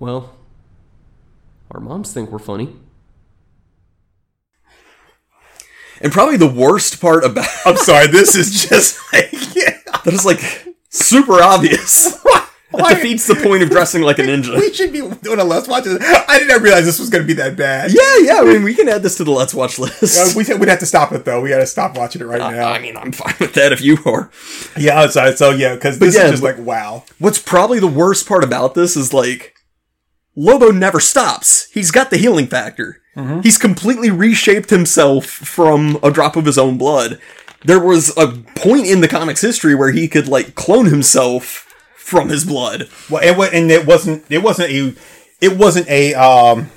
Well, our moms think we're funny. And probably the worst part about I'm sorry, this is just like yeah. that is like super obvious. It defeats the point of dressing like a ninja. We should be doing a let's watch. This. I did not realize this was going to be that bad. Yeah, yeah. I mean, we can add this to the let's watch list. Uh, we we'd have to stop it though. We got to stop watching it right now. I mean, I'm fine with that if you are. yeah, I'm sorry. So yeah, because this yeah, is just like wow. What's probably the worst part about this is like Lobo never stops. He's got the healing factor. He's completely reshaped himself from a drop of his own blood. There was a point in the comics history where he could like clone himself from his blood. Well, it, and it wasn't. It wasn't a. It wasn't a. Um.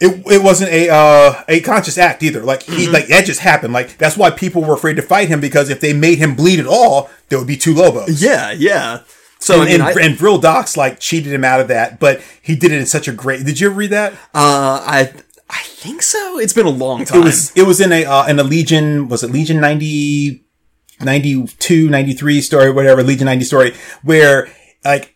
It, it wasn't a uh, a conscious act either. Like he like that just happened. Like that's why people were afraid to fight him because if they made him bleed at all, there would be two Lobos. Yeah, yeah. So and, I mean, and, I, and Vril Dox like cheated him out of that, but he did it in such a great. Did you ever read that? uh, I I think so. It's been a long time. It was it was in a uh, in a Legion was it Legion 90, 92, 93 story whatever Legion ninety story where like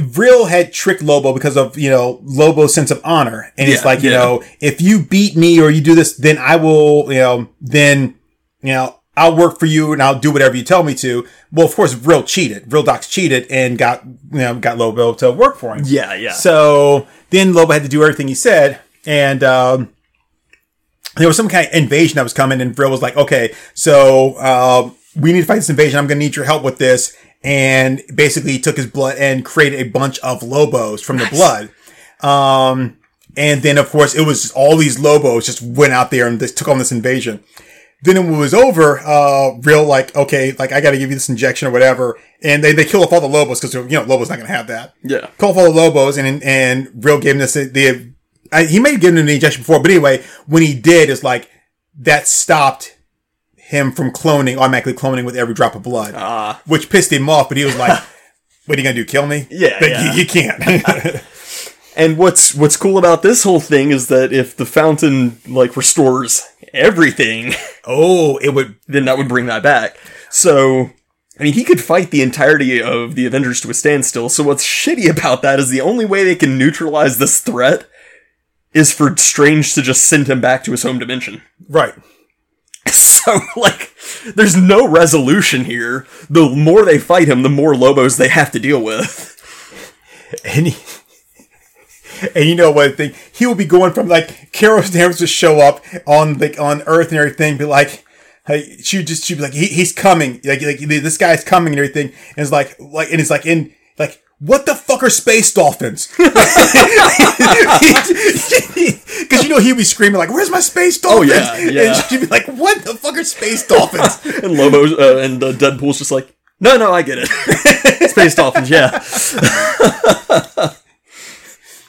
Vril had tricked Lobo because of you know Lobo's sense of honor and it's Yeah, like you yeah. know if you beat me or you do this then I will you know then you know I'll work for you and I'll do whatever you tell me to. Well, of course, Vril cheated. Vril Dox cheated and got you know got Lobo to work for him. yeah, yeah. So then Lobo had to do everything he said, and um, there was some kind of invasion that was coming, and Vril was like, "Okay, so um, we need to fight this invasion. I'm going to need your help with this." And basically, he took his blood and created a bunch of Lobos from the blood. Um, and then, of course, it was all these Lobos just went out there and just took on this invasion. Then when it was over, uh, Vril like, okay, like I got to give you this injection or whatever, and they they kill off all the Lobos because you know Lobo's not going to have that yeah. call for the Lobos, and and Vril gave him this. The I, he may have given him the injection before, but anyway, when he did, it's like that stopped him from cloning, automatically cloning with every drop of blood, Ah. which pissed him off. But he was like, "What are you gonna do? Kill me? Yeah, Like, yeah. You, you can't." And what's what's cool about this whole thing is that if the fountain like restores everything, oh, it would. then that would bring that back. So, I mean, he could fight the entirety of the Avengers to a standstill. So what's shitty about that is the only way they can neutralize this threat is for Strange to just send him back to his home dimension. Right. So, like, there's no resolution here. The more they fight him, the more Lobos they have to deal with. And he, and you know what thing he will be going from like Carol Danvers to show up on like on Earth and everything, be like, hey, she just she'd be like, he, he's coming, like like this guy's coming and everything, and it's like like and it's like in like. What the fuck are space dolphins? Because you know he'd be screaming like, "Where's my space dolphins?" yeah, yeah. And she'd be like, "What the fuck are space dolphins?" And Lobo uh, and uh, Deadpool's just like, no, no, I get it. Space Dolphins, yeah.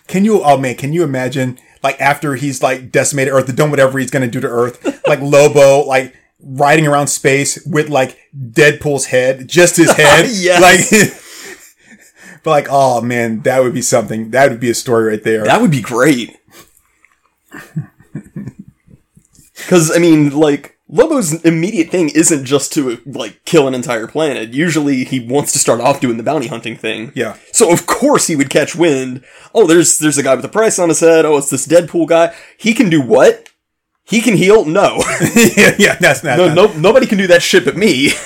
Can you? Oh man, can you imagine? Like after he's like decimated Earth, done whatever he's gonna do to Earth, like Lobo, like riding around space with like Deadpool's head, just his head, Yes. like. but like, oh man, that would be something. That would be a story right there. That would be great. Because, I mean, like, Lobo's immediate thing isn't just to, like, kill an entire planet. Usually he wants to start off doing the bounty hunting thing. Yeah. So, of course, he would catch wind. Oh, there's there's a guy with a price on his head. Oh, it's this Deadpool guy. He can do what? He can heal? No. yeah, yeah, that's not. no, no nobody can do that shit but me.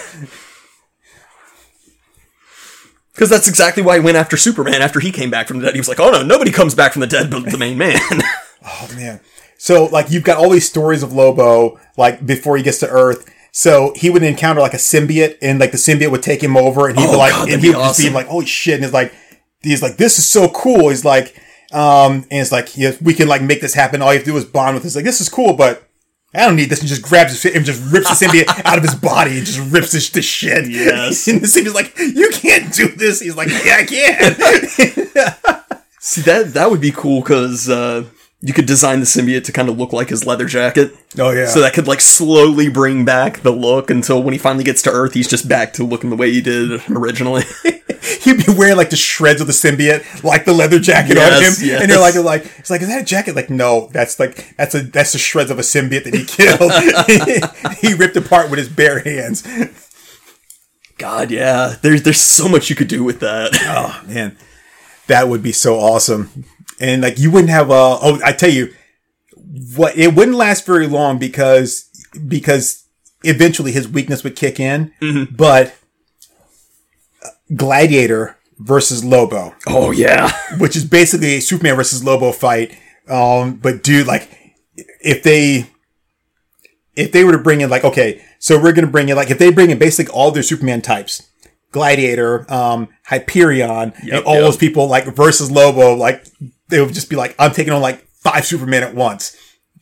Because that's exactly why he went after Superman after he came back from the dead. He was like, oh no, nobody comes back from the dead but the main man. Oh man. So like you've got all these stories of Lobo like before he gets to Earth. So he would encounter like a symbiote and like the symbiote would take him over and he'd be Oh, like God, and he be would just be like, Holy shit, and he's like he's like, This is so cool. He's like, um, and it's like, yeah, we can like make this happen. All you have to do is bond with this. Like, this is cool, but I don't need this. And just grabs his and just rips the symbiote out of his body and just rips this to shit. Yes. And the symbiote's like, You can't do this. He's like, Yeah, I can. See that that would be cool because uh, you could design the symbiote to kind of look like his leather jacket. oh yeah. So that could like slowly bring back the look until when he finally gets to Earth, he's just back to looking the way he did originally. he'd be wearing like the shreds of the symbiote, like the leather jacket on him, yes. and they're like, they're like, it's like, is that a jacket? Like, no, that's like, that's a, that's the shreds of a symbiote that he killed. he ripped apart with his bare hands. God, yeah, there's there's so much you could do with that. Oh man. That would be so awesome. And like you wouldn't have uh oh I tell you what it wouldn't last very long because because eventually his weakness would kick in. But uh, Gladiator versus Lobo, Oh yeah. which is basically a Superman versus Lobo fight. Um, but dude, like if they if they were to bring in like okay, so we're gonna bring in like if they bring in basically all their Superman types, Gladiator, um, Hyperion, Yep, and all yep. those people like versus Lobo, like they would just be like, I'm taking on like five Supermen at once,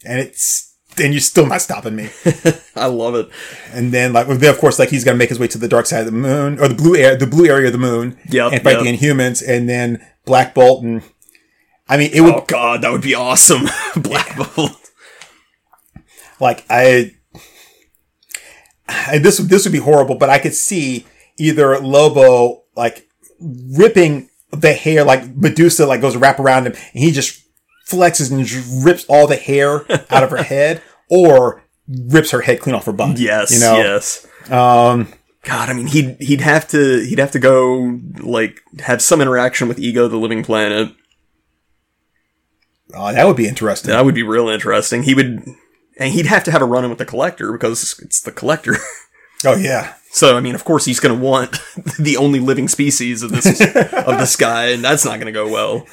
and it's and you're still not stopping me. I love it. And then like then of course like he's gonna make his way to the dark side of the moon or the blue air the blue area of the moon, Yep, and fight yep. the Inhumans, and then Black Bolt and. I mean, it would Oh god, that would be awesome. Black Bolt. like I, I this this would be horrible, but I could see either Lobo like ripping the hair like Medusa like goes wrap around him and he just flexes and rips all the hair out of her head, or rips her head clean off her butt. Yes, you know. yes. Um, God, I mean, he'd he'd have to he'd have to go like have some interaction with Ego, the Living Planet. oh, that would be interesting. That would be real interesting. He would, and he'd have to have a run in with the Collector because it's the Collector. Oh yeah, So, I mean, of course, he's going to want the only living species of this of this guy, and that's not going to go well.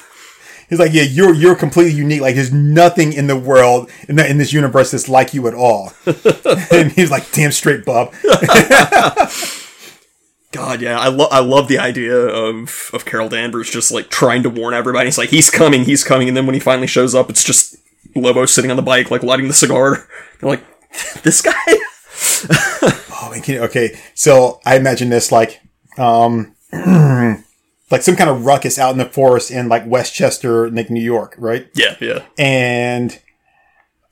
he's like, yeah, you're you're completely unique. Like, there's nothing in the world in, the, in this universe that's like you at all. and he's like, damn straight, bub. God, yeah, I love I love the idea of of Carol Danvers just like trying to warn everybody. He's like, he's coming, he's coming, and then when he finally shows up, it's just Lobo sitting on the bike, like lighting the cigar. They're like, this guy. Oh, okay. So I imagine this like, um, like some kind of ruckus out in the forest in like Westchester, like New York, right? Yeah, yeah. And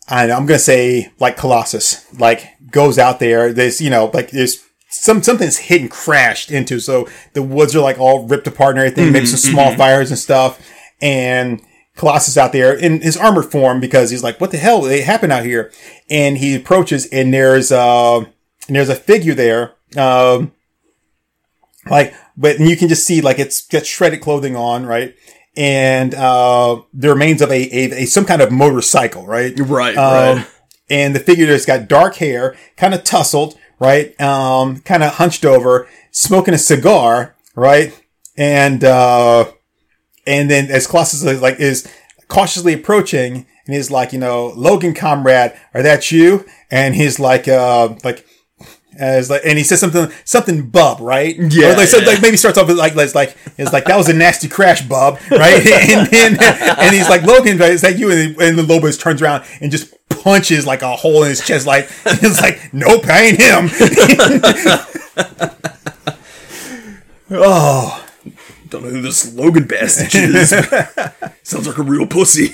I, I'm gonna say like Colossus, like goes out there. There's you know like there's some something's hidden crashed into. So the woods are like all ripped apart and everything. Maybe some small fires and stuff. And Colossus out there in his armored form because he's like, what the hell? It happened out here. And he approaches and there's uh and there's a figure there. Um, like, but you can just see like it's got shredded clothing on, right? And uh, the remains of a, a, a some kind of motorcycle, right? Right, Um, right. and the figure there's got dark hair, kind of tousled, right? Um, kind of hunched over, smoking a cigar, right? And, uh, and then as Colossus is like, is cautiously approaching and he's like, you know, Logan comrade, are that you? And he's like, uh, like, as like, and he says something, something, bub, right? Yeah, Or like, so, like maybe starts off with like, it's like, it's like that was a nasty crash, bub, right? and then, and he's like, Logan, is that you? And, and the Lobos turns around and just punches like a hole in his chest, like it's like, nope, I ain't him. oh, Don't know who this Logan bastard is. Sounds like a real pussy.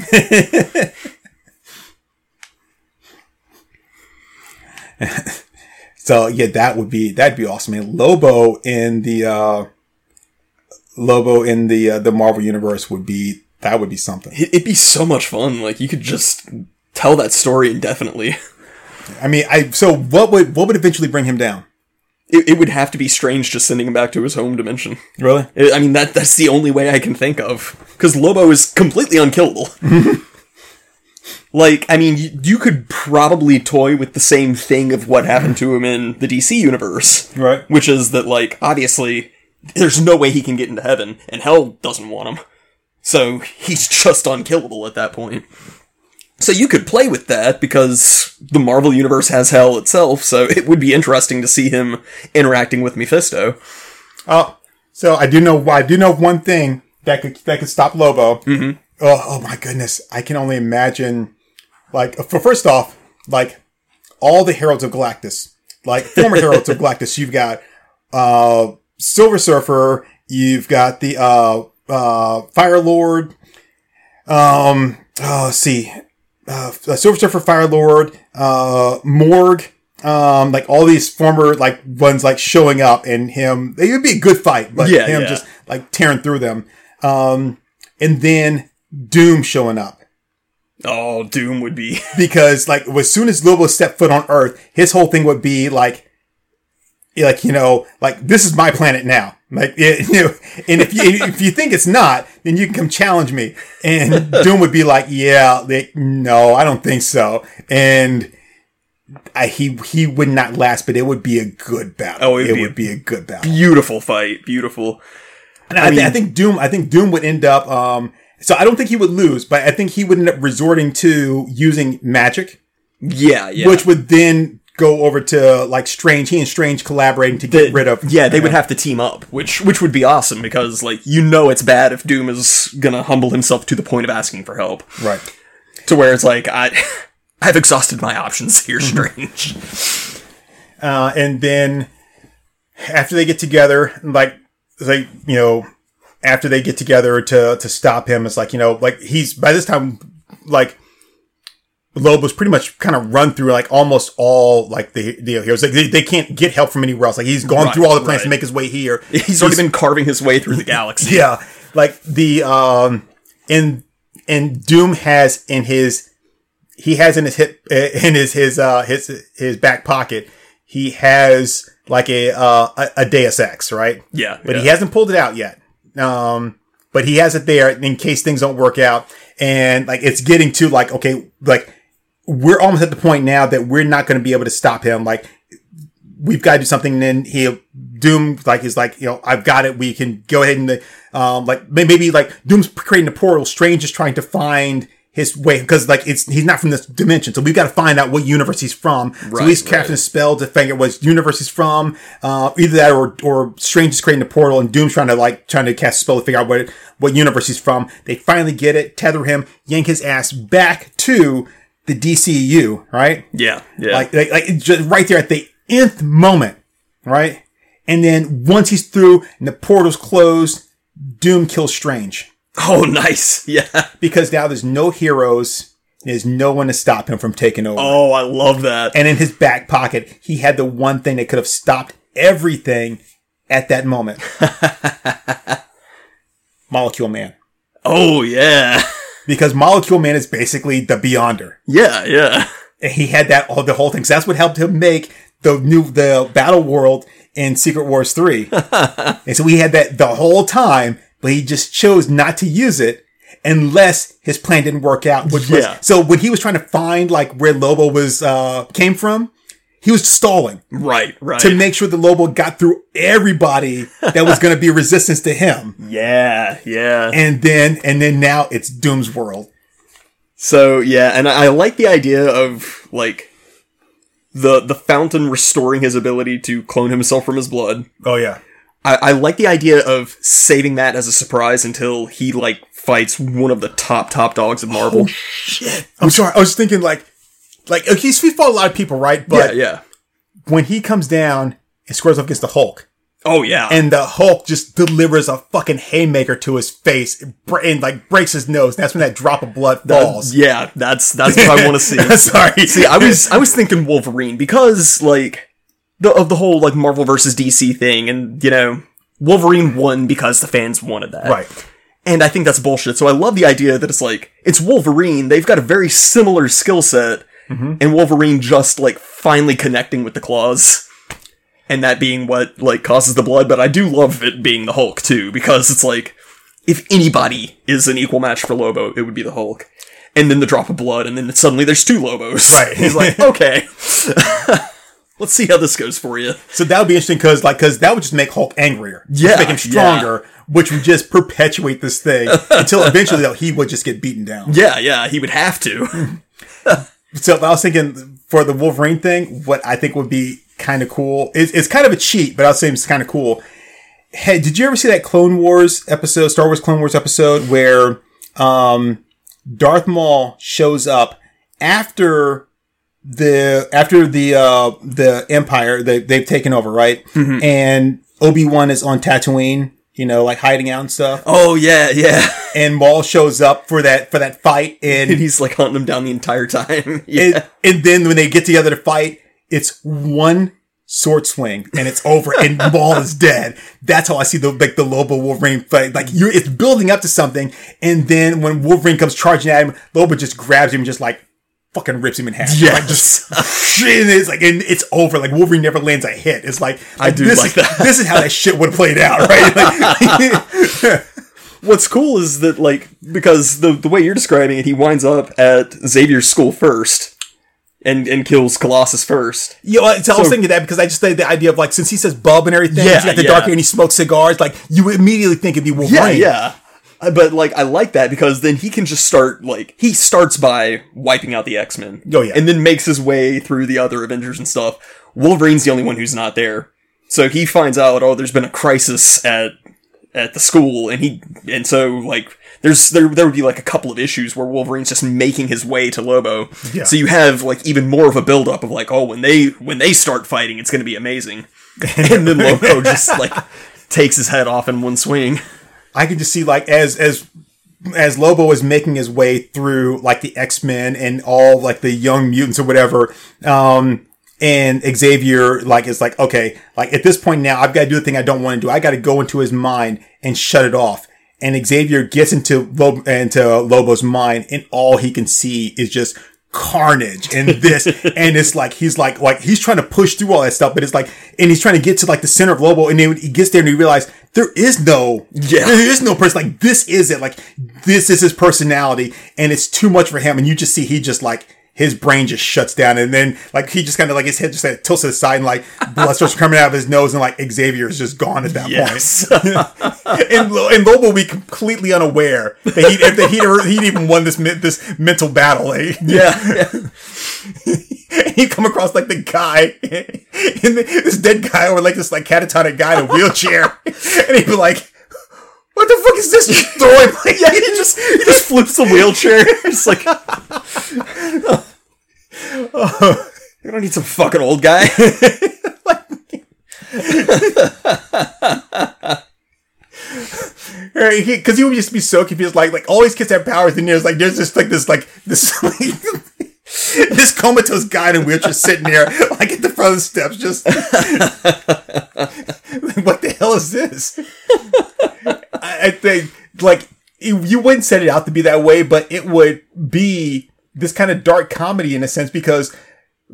So yeah, that would be that'd be awesome. And Lobo in the uh, Lobo in the uh, the Marvel universe would be that would be something. It'd be so much fun. Like you could just tell that story indefinitely. I mean, I so what would what would eventually bring him down? It, it would have to be strange just sending him back to his home dimension. Really? I I mean that that's the only way I can think of because Lobo is completely unkillable. like I mean, you, you could probably toy with the same thing of what happened to him in the DC universe, Right. which is that like obviously there's no way he can get into heaven, and hell doesn't want him, so he's just unkillable at that point. So you could play with that because the Marvel universe has hell itself, so it would be interesting to see him interacting with Mephisto. Oh, so I do know I do know one thing that could that could stop Lobo. Mm-hmm. Oh, oh my goodness! I can only imagine. Like, for first off, like all the heralds of Galactus, like former heralds of Galactus. You've got uh, Silver Surfer. You've got the uh, uh, Fire Lord. Um, oh, let's see, uh, Silver Surfer, Fire Lord, uh, Morg. Um, like all these former like ones like showing up and him. It would be a good fight, but Yeah, him yeah. just like tearing through them. Um, and then Doom showing up Oh, Doom would be because like as soon as Lobo stepped foot on Earth, his whole thing would be like, like you know, like this is my planet now. Like it, you know, and if you if you think it's not, then you can come challenge me. And Doom would be like, yeah, like, no, I don't think so. And I, he he would not last, but it would be a good battle. Oh, it be would be a good battle. Beautiful fight. Beautiful. And I, thi- I think Doom, I think Doom would end up. Um, so I don't think he would lose, but I think he would end up resorting to using magic, Yeah, yeah. which would then go over to like Strange. He and Strange collaborating to get rid of. yeah, they would have to team up, which which would be awesome because like you know it's bad if Doom is gonna humble himself to the point of asking for help. right. To where it's like I I've exhausted my options here, Mm-hmm. Strange. Uh, and then after they get together, like like you know, after they get together to to stop him, it's like you know, like he's by this time like. Lobo's pretty much kind of run through like almost all like the the heroes. Like they, they can't get help from anywhere else. Like he's gone Right, through all the planets to make his way here. He's already been carving his way through the galaxy. Yeah, like the um, and and Doom has in his he has in his hip in his his uh his his back pocket he has like a uh a, a Deus Ex right Yeah, but he hasn't pulled it out yet um but he has it there in case things don't work out and like it's getting to like okay like we're almost at the point now that we're not going to be able to stop him like we've got to do something. And then he, Doom, like, he's like, you know, I've got it. We can go ahead and, um, like, maybe like Doom's creating a portal. Strange is trying to find his way because like it's he's not from this dimension, so we've got to find out what universe he's from. so Right, he's crafting a spell to figure out what universe he's from. Uh, either that or or Strange is creating a portal and Doom's trying to like trying to cast a spell to figure out what what universe he's from. They finally get it, tether him, yank his ass back to the DCU, right? Yeah, yeah. like like, like just right there at the nth moment, right? And then once he's through and the portal's closed, Doom kills Strange oh, nice. Yeah. because now there's no heroes. There's no one to stop him from taking over. Oh, I love that. And in his back pocket, he had the one thing that could have stopped everything at that moment. Molecule Man. Oh, yeah. Because Molecule Man is basically the Beyonder. Yeah, yeah. And he had that all the whole thing. So that's what helped him make the new the battle world in Secret Wars 3. and so he had that the whole time, but he just chose not to use it unless his plan didn't work out. Which Yeah. was so when he was trying to find like where Lobo was uh came from, he was stalling Right, right. to make sure the Lobo got through everybody that was going to be resistance to him. yeah, yeah. And then and then now it's Doom's world. So yeah, and I I like the idea of like the the fountain restoring his ability to clone himself from his blood. Oh yeah. I, I like the idea of saving that as a surprise until he like fights one of the top top dogs of Marvel. Oh, Shit. I'm sorry. I was thinking like like he's he fought a lot of people, right? But yeah, yeah. when he comes down and squares up against the Hulk, Oh yeah. and the Hulk just delivers a fucking haymaker to his face and, and like breaks his nose. That's when that drop of blood That- falls. yeah, that's that's what I want to see. Sorry. See, I was I was thinking Wolverine because like the of the whole like Marvel versus DC thing, and you know Wolverine won because the fans wanted that, right. And I think that's bullshit. So I love the idea that it's like it's Wolverine. They've got a very similar skill set, mm-hmm. and Wolverine just like finally connecting with the claws, and that being what like causes the blood. But I do love it being the Hulk too because it's like if anybody is an equal match for Lobo, it would be the Hulk. And then the drop of blood, and then suddenly there's two Lobos. Right. He's like, okay, let's see how this goes for you. So that would be interesting because like because that would just make Hulk angrier. Just Yeah, make him stronger, which would just perpetuate this thing until eventually though he would just get beaten down. Yeah, yeah, he would have to. So I was thinking for the Wolverine thing, what I think would be kind of cool is it's kind of a cheat, but I was say it's kind of cool. Hey, did you ever see that Clone Wars episode, Star Wars Clone Wars episode, where um, Darth Maul shows up after the after the uh, the Empire they they've taken over, right? And Obi Wan is on Tatooine, you know, like hiding out and stuff. oh yeah, yeah. And Maul shows up for that for that fight, and And he's like hunting him down the entire time. yeah. and, and then when they get together to fight, it's one sword swing and it's over and Maul is dead. That's how I see the like the Lobo Wolverine fight. Like you it's building up to something, and then when Wolverine comes charging at him, Lobo just grabs him and just like fucking rips him in half. Yeah, Like just and it's like and it's over. Like Wolverine never lands a hit. It's like I do this, like that. This is how that shit would have played out, right? Like, What's cool is that like because the the way you're describing it, he winds up at Xavier's school first, and and kills Colossus first. you know, so I was thinking that because I just think the idea of like since he says bub and everything, Yeah, he's got the yeah. dark hair and he smokes cigars, like you immediately think it'd be Wolverine. Yeah, yeah. Uh, But like I like that because then he can just start like he starts by wiping out the X Men. Oh, yeah. and then makes his way through the other Avengers and stuff. Wolverine's the only one who's not there, so he finds out oh there's been a crisis at at the school, and he and so like there's there there would be like a couple of issues where Wolverine's just making his way to Lobo. Yeah. So you have like even more of a build up of like oh when they when they start fighting it's going to be amazing, and then Lobo just like takes his head off in one swing. I can just see like as as as Lobo is making his way through like the X Men and all like the young mutants or whatever, um, and Xavier like is like, okay, like at this point now, I've got to do the thing I don't want to do. I got to go into his mind and shut it off. And Xavier gets into Lobo, into Lobo's mind, and all he can see is just carnage and this and it's like he's like like he's trying to push through all that stuff but it's like and he's trying to get to like the center of lobo and then he gets there and he realizes there is no Yeah. there is no person like this is it like this is his personality and it's too much for him and you just see he just like his brain just shuts down and then like he just kind of like his head just like tilts to the side and like blood starts coming out of his nose and like Xavier is just gone at that Yes. point and, and Lobo will be completely unaware that he if that he'd, he'd even won this this mental battle eh? yeah. he'd come across like the guy and this dead guy or like this like catatonic guy in a wheelchair and he'd be like what the fuck is this throwing like yeah, he just he just flips the wheelchair. It's like you don't need some fucking old guy. because he would just be so confused like like all these kids have powers and there's like there's just like this like this this comatose guy in a wheelchair sitting there like at the front of the steps just what the hell is this I, think like you you wouldn't set it out to be that way but it would be this kind of dark comedy in a sense because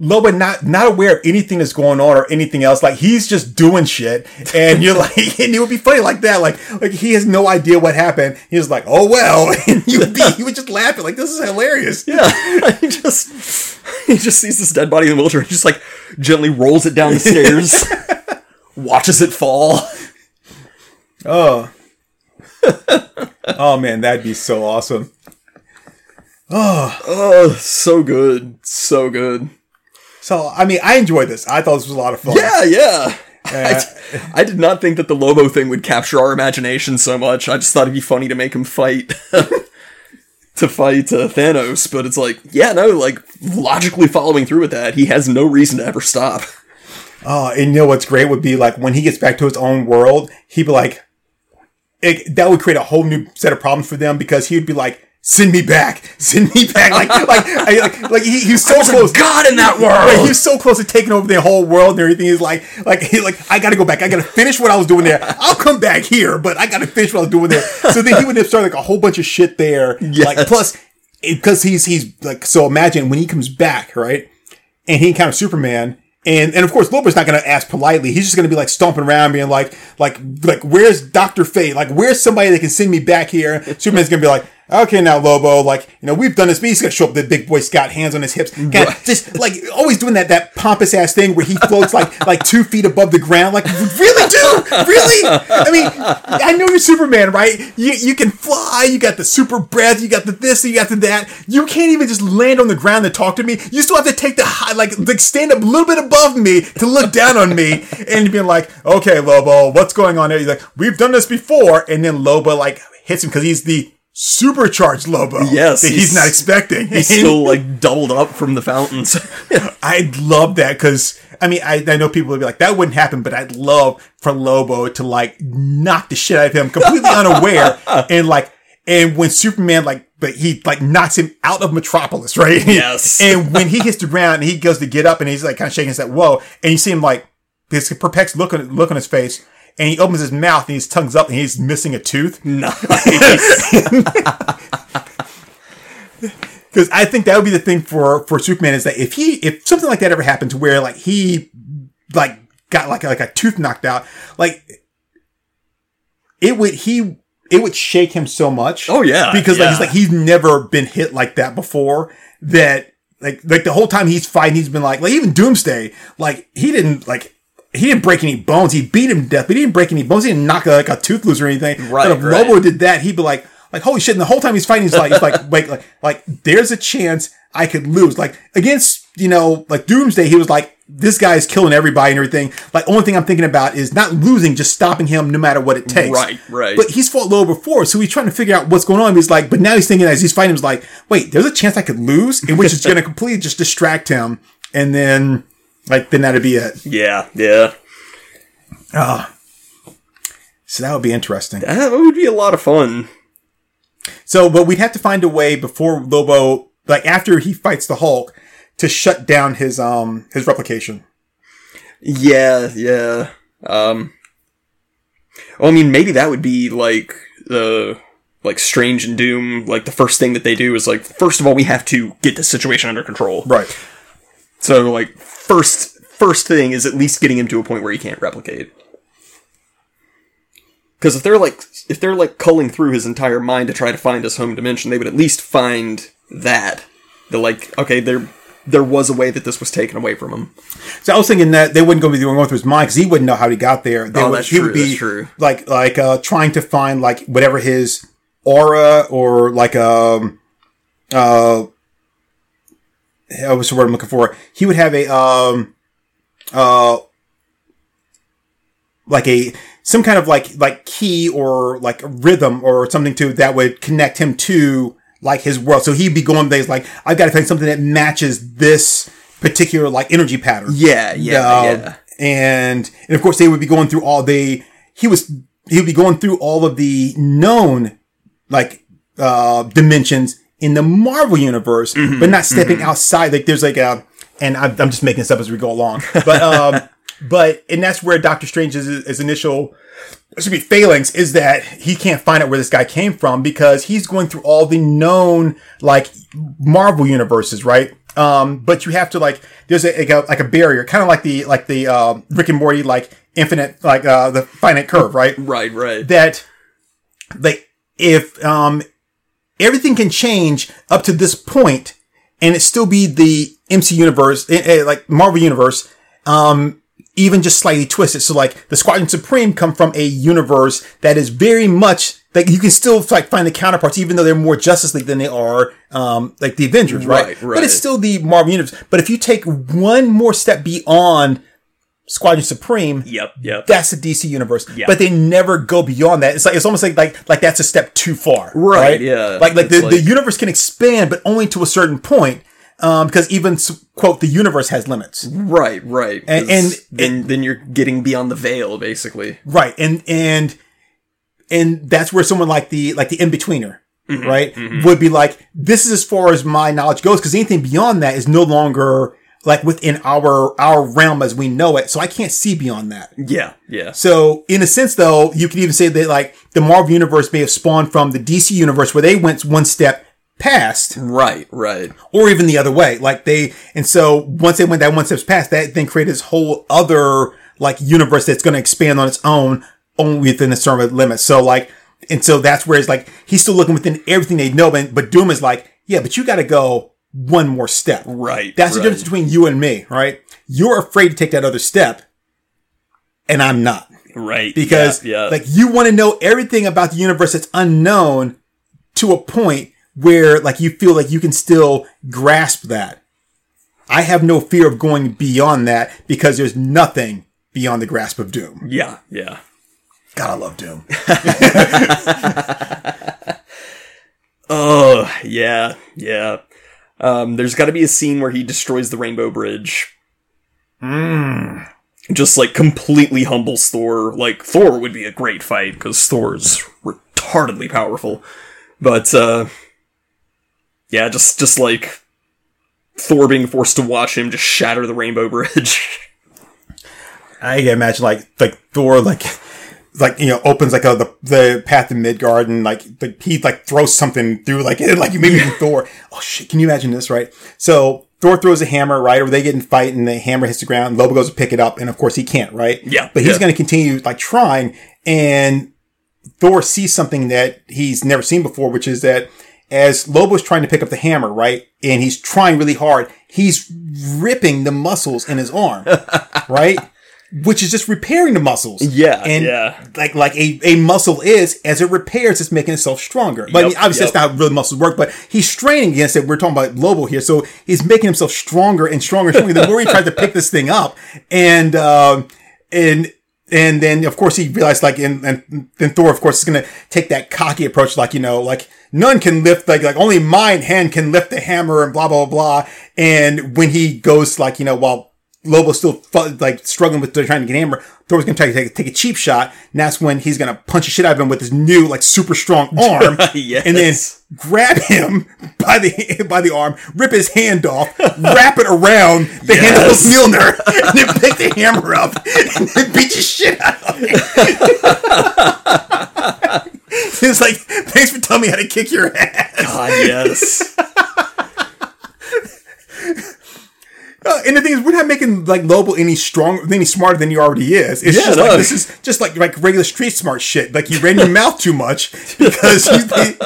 Lobo not not aware of anything that's going on or anything else. Like he's just doing shit, and you're like, and it would be funny like that. Like like he has no idea what happened. He's like, oh well, and you would be you would just laughing like this is hilarious. yeah, he just he just sees this dead body in the wheelchair. and just like gently rolls it down the stairs, watches it fall. Oh, oh man, that'd be so awesome. Oh, oh, so good, so good. So I mean, I enjoyed this. I thought this was a lot of fun. Yeah, yeah. Uh, I, I did not think that the Lobo thing would capture our imagination so much. I just thought it'd be funny to make him fight. to fight uh, Thanos, but it's like, yeah, no, like logically following through with that, he has no reason to ever stop. Oh, and you know what's great would be like when he gets back to his own world, he'd be like, it, that would create a whole new set of problems for them because he'd be like, send me back, send me back. Like, like, I, like, like he, he's so was a close. god in that world! Like, he's so close to taking over the whole world and everything. He's like, like, he, like, I gotta go back. I gotta finish what I was doing there. I'll come back here, but I gotta finish what I was doing there. So then he would have started like a whole bunch of shit there. Like, plus, because he's, he's like, so imagine when he comes back, right? and he encounters Superman. And, and of course, Lobo's not going to ask politely. He's just going to be like stomping around, being like, like, like, where's Doctor Fate? Like, where's somebody that can send me back here? Superman's going to be like, okay, now Lobo, like, you know, we've done this. But he's to show up, the big boy Scott, hands on his hips, kinda just like always doing that that pompous ass thing where he floats like like two feet above the ground. Like, really, dude, really? I mean, I know you're Superman, right? You you can fly. You got the super breath. You got the this. You got the that. You can't even just land on the ground to talk to me. You still have to take the high, like like stand up a little bit above me to look down on me and be like, okay, Lobo, what's going on there? He's like, we've done this before, and then Lobo like hits him because he's the supercharged Lobo. Yes, that he's, he's- not expecting. He's still like doubled up from the fountains. I'd love that because I mean I, I know people would be like that wouldn't happen, but I'd love for Lobo to like knock the shit out of him completely unaware and like and when Superman like but he like knocks him out of Metropolis, right? Yes. and when he hits the ground and he goes to get up and he's like kind of shaking his head, whoa, and you see him like this perplexed look on look on his face. And he opens his mouth and his tongue's up and he's missing a tooth. nice. Because I think that would be the thing for for Superman is that if he if something like that ever happens where like he like got like like a tooth knocked out, like it would he it would shake him so much. Oh, yeah, because like he's like he's never been hit like that before. That like like the whole time he's fighting, he's been like like even Doomsday, like he didn't like. He didn't break any bones. He beat him to death, but he didn't break any bones. He didn't knock like a tooth loose or anything. Right, But if right. Lobo did that, he'd be like, like holy shit! And the whole time he's fighting, he's like, it's like, like, like, like, there's a chance I could lose. Like against, you know, like Doomsday, he was like, this guy is killing everybody and everything. Like only thing I'm thinking about is not losing, just stopping him no matter what it takes. Right, right. But he's fought Lobo before, so he's trying to figure out what's going on. He's like, but now he's thinking as he's fighting, he's like, wait, there's a chance I could lose, and which is going to completely just distract him, and then like then that'd be it. Yeah, yeah. Ah, So that would be interesting. That would be a lot of fun. So, but we'd have to find a way before Lobo, like after he fights the Hulk, to shut down his um his replication. Yeah, yeah. Um. Well, I mean, maybe that would be like the like Strange and Doom. Like the first thing that they do is like, first of all, we have to get this situation under control. Right. So, like, first first thing is at least getting him to a point where he can't replicate. Because if they're like if they're like culling through his entire mind to try to find his home dimension, they would at least find that. They're like, okay, there there was a way that this was taken away from him. So I was thinking that they wouldn't go be the one going through his mind because he wouldn't know how he got there. They Oh, would, that's he true, would be that's true. like like uh trying to find like whatever his aura or like um uh uh, what's the word I'm looking for? He would have a um uh like a some kind of like like key or like a rhythm or something to that would connect him to like his world. So he'd be going days like I've got to find something that matches this particular like energy pattern. Yeah, yeah, Uh, yeah. And and of course they would be going through all the he was he would be going through all of the known like uh dimensions in the Marvel universe, Mm-hmm, but not stepping outside. Like there's like a and I'm, I'm just making this up as we go along, but um but and that's where Doctor Strange's his initial should be failings is that he can't find out where this guy came from because he's going through all the known like Marvel universes, right? Um, but you have to like there's a, like a like a barrier, kind of like the like the um, Rick and Morty like infinite like uh, the finite curve, right? Right, right. That like if um everything can change up to this point and it still be the MC universe, eh, eh, like Marvel universe, um, even just slightly twisted. So like the Squadron Supreme come from a universe that is very much like you can still like find the counterparts, even though they're more Justice League than they are, um, like the Avengers, right? Right, But it's still the Marvel universe. But if you take one more step beyond Squadron Supreme, Yep, yep. that's the DC universe. Yeah. But they never go beyond that. It's like it's almost like like like that's a step too far. Right, yeah. Like like the, It's the universe can expand, but only to a certain point. Um, because even quote the universe has limits. right, right. And- and- then then you're getting beyond the veil, basically. Right. And and and that's where someone like the like the in betweener, Mm-hmm, right, would be like, this is as far as my knowledge goes, because anything beyond that is no longer like within our our realm as we know it. So I can't see beyond that. Yeah, yeah. So, in a sense, though, you could even say that like the Marvel universe may have spawned from the DC universe, where they went one step past, Right, right. or even the other way. Like they, and so once they went that one step past, that then created this whole other like universe that's going to expand on its own, only within a certain limit. So like, and so that's where it's like he's still looking within everything they know, but but Doom is like, yeah, but you got to go one more step. Right. That's the difference between you and me, right? You're afraid to take that other step, and I'm not Right. because yeah, yeah. like you want to know everything about the universe that's unknown to a point where like you feel like you can still grasp that. I have no fear of going beyond that because there's nothing beyond the grasp of doom. yeah, yeah. God, I love doom. Oh, yeah, yeah. Um, there's got to be a scene where he destroys the Rainbow Bridge. Just like completely humbles Thor. Like Thor would be a great fight because Thor's retardedly powerful. But uh, yeah, just just like Thor being forced to watch him just shatter the Rainbow Bridge. I can imagine like like Thor like like you know opens like a, the the path to Midgard and like the, he like throws something through like it like maybe even Thor. Oh shit! Can you imagine this? Right? So Thor throws a hammer, right? Or they get in fight and the hammer hits the ground. Lobo goes to pick it up, and of course he can't, right? Yeah, But he's yeah. going to continue like trying, and Thor sees something that he's never seen before, which is that as Lobo's trying to pick up the hammer, right? And he's trying really hard, he's ripping the muscles in his arm, right? Which is just repairing the muscles. Yeah, And yeah. like like a, a muscle is, as it repairs, it's making itself stronger. But I mean, obviously yep. that's not how really muscles work, but he's straining against it. We're talking about Lobo here. So he's making himself stronger and stronger and stronger. the more he tries to pick this thing up. And um and and then of course he realized like and, and then Thor of course is gonna take that cocky approach, like, you know, like none can lift like like only my hand can lift the hammer and blah blah blah. And when he goes like, you know, while Lobo's still like struggling with trying to get hammer. Thor's gonna try to take, take a cheap shot, and that's when he's gonna punch the shit out of him with his new like super strong arm, Yes. and then grab him by the by the arm, rip his hand off, wrap it around the handle of Yes. Mjolnir, and then pick the hammer up and then beat the shit out of him. it's like, thanks for telling me how to kick your ass. God, yes. Uh, and the thing is, we're not making like Lobo any stronger, any smarter than he already is. It's Yeah, just no. like this is just like like regular street smart shit. Like you ran your mouth too much because you think,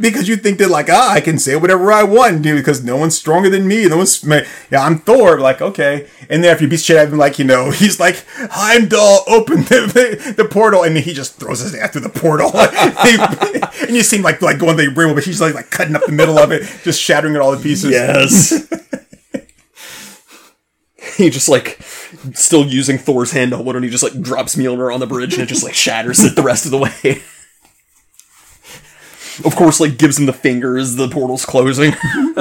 because you think that like ah I can say whatever I want, dude. Because no one's stronger than me. No one's yeah I'm Thor. Like okay, and then after you beat shit out of him, like you know he's like Heimdall, open the, the, the portal, and then he just throws his ass through the portal. and you seem like like going to the rim, but he's like like cutting up the middle of it, just shattering it all to pieces. Yes. he just like still using Thor's hand on and he just like drops Mjolnir on the bridge and it just like shatters it the rest of the way. Of course, like gives him the fingers. the portal's closing.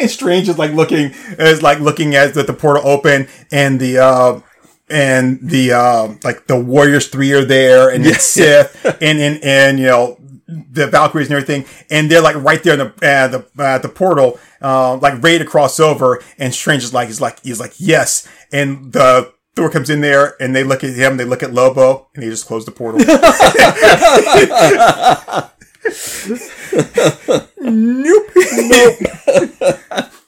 and Strange is like looking is like looking at the, the portal open and the uh and the uh like the Warriors three are there and it's Sif and and and you know the Valkyries and everything and they're like right there in the uh, the uh, the portal uh, like ready to cross over and Strange is like he's like he's like yes and the Thor comes in there and they look at him they look at Lobo and he just closed the portal. nope. Nope.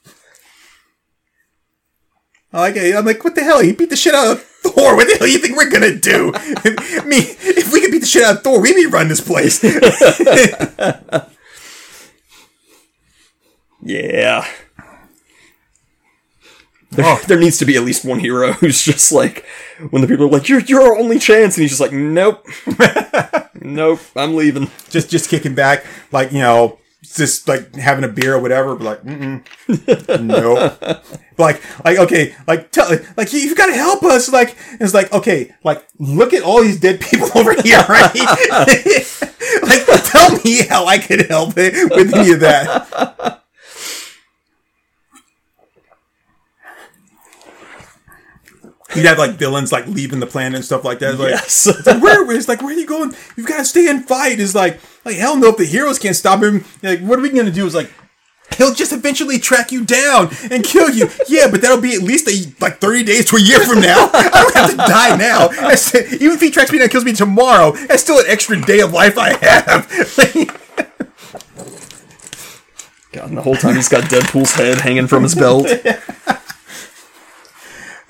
Oh, I like it. I'm like, what the hell? He beat the shit out of Thor. What the hell do you think we're gonna do? I mean, if we could beat the shit out of Thor, we'd be running this place. yeah. There, oh. there needs to be at least one hero who's just like, when the people are like, "You're you're our only chance," and he's just like, "Nope, nope, I'm leaving." just, just kicking back, like you know, just like having a beer or whatever. But like, mm no. Like, like okay, like tell, like you, you've got to help us. Like, it's like okay, like look at all these dead people over here, right? like, tell me how I could help it with any of that. You'd have like villains like leaving the planet and stuff like that. It's like, Yes. where it's like where are you going you've got to stay and fight is like like hell no if the heroes can't stop him like what are we gonna do is like he'll just eventually track you down and kill you yeah but that'll be at least a like 30 days to a year from now i don't have to die now That's- even if he tracks me down and kills me tomorrow that's still an extra day of life i have God, and the whole time he's got Deadpool's head hanging from his belt.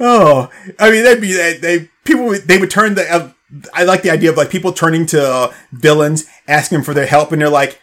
Oh, I mean, that'd be that they people would- they would turn the. Uh, I like the idea of like people turning to uh, villains, asking for their help, and they're like,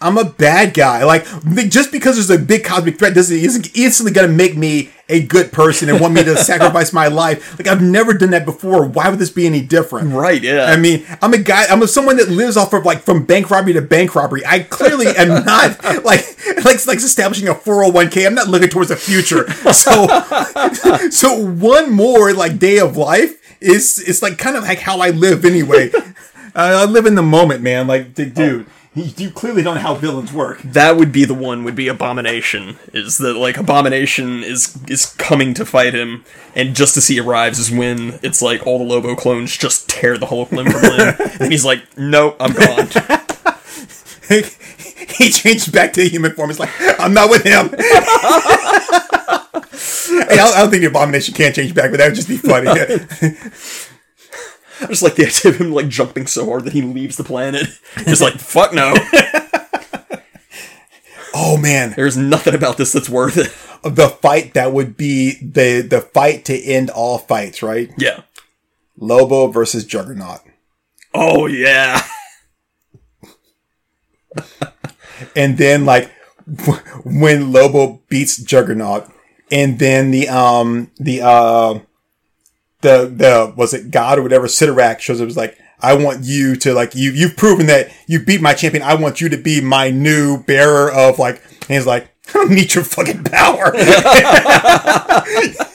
"I'm a bad guy." Like just because there's a big cosmic threat doesn't isn't instantly gonna make me a good person and want me to sacrifice my life. Like I've never done that before. Why would this be any different? Right, yeah. I mean, I'm a guy. I'm a, someone that lives off of like from bank robbery to bank robbery. I clearly am not like like like establishing a 401k. I'm not looking towards the future. So so one more like day of life is it's like kind of like how I live anyway. Uh, I live in the moment, man. Like, dude, you, you clearly don't know how villains work. that would be the one would be abomination is that like abomination is is coming to fight him and just as he arrives is when it's like all the lobo clones just tear the hulk limb from limb and he's like nope i'm gone he changed back to human form. He's like I'm not with him. I don't, I don't think the abomination can't change back, but that would just be funny. I just like the idea of him like jumping so hard that he leaves the planet. Just like fuck no. oh man, There's nothing about this that's worth it. the fight that would be the the fight to end all fights, right? Yeah. Lobo versus Juggernaut. Oh yeah. and then like when Lobo beats Juggernaut, and then the um the uh the the was it God or whatever Sidorak shows up was like I want you to like you you've proven that you beat my champion. I want you to be my new bearer of like. And he's like, I don't need your fucking power.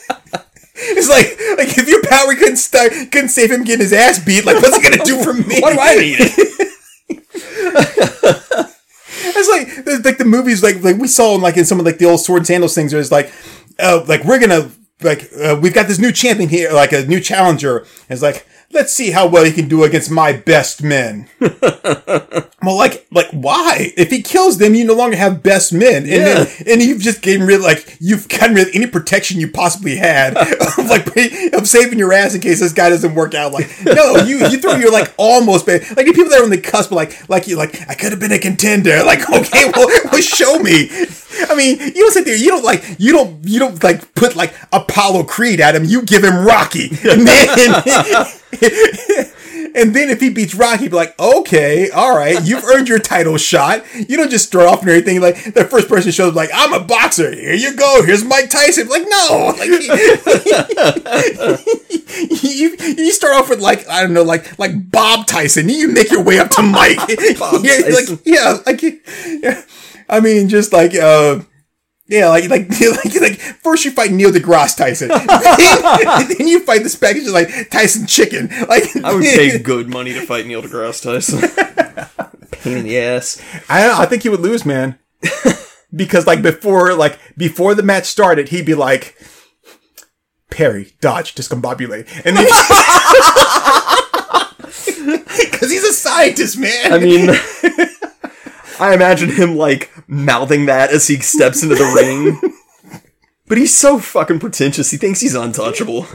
It's like, like if your power couldn't start, couldn't save him getting his ass beat, like what's it gonna do for me? What do I need? It's like like the movies like like we saw in like in some of like the old sword and sandals things where it's like uh like we're gonna like uh, we've got this new champion here like a new challenger. And it's like let's see how well he can do against my best men. Well like like why? If he kills them you no longer have best men. And then and you've just gotten rid like you've gotten rid of any protection you possibly had of like of saving your ass in case this guy doesn't work out. Like no you you throw your like almost like the people that are on the cusp like like you like I could have been a contender. Like okay well, well show me. I mean you don't sit there you don't like you don't you don't like put like Apollo Creed at him. You give him Rocky. And then and then if he beats Rocky, be like, okay, all right, you've earned your title shot. You don't just throw off and everything. Like the first person shows up, like, I'm a boxer. Here you go. Here's Mike Tyson. Like, no, like you, you start off with like I don't know, like like Bob Tyson. You make your way up to Mike. Yeah, like yeah, like yeah. I mean, just like uh. Yeah, like like like like first you fight Neil deGrasse Tyson, then, then you fight this package of like Tyson Chicken. Like I would pay good money to fight Neil deGrasse Tyson. Pain in the ass. I don't know, I think he would lose, man. because like before like before the match started, he'd be like parry, dodge, discombobulate. And then Cause he's a scientist, man. I mean, I imagine him like mouthing that as he steps into the ring. But he's so fucking pretentious. He thinks he's untouchable.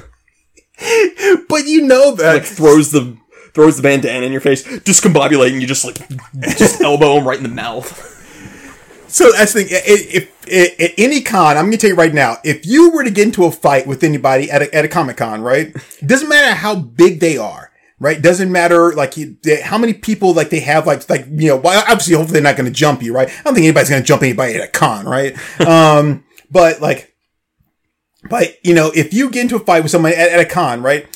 but you know that Like throws the throws the bandana in your face, discombobulate, and you just like just elbow him right in the mouth. So that's the thing. If, if, at any con, I'm going to tell you right now, if you were to get into a fight with anybody at a, at a Comic Con, right? Doesn't matter how big they are, right? Doesn't matter like how many people like they have, like like you know. Obviously, hopefully, they're not going to jump you, right? I don't think anybody's going to jump anybody at a con, right? um, but like, but you know, if you get into a fight with somebody at, at a con, right?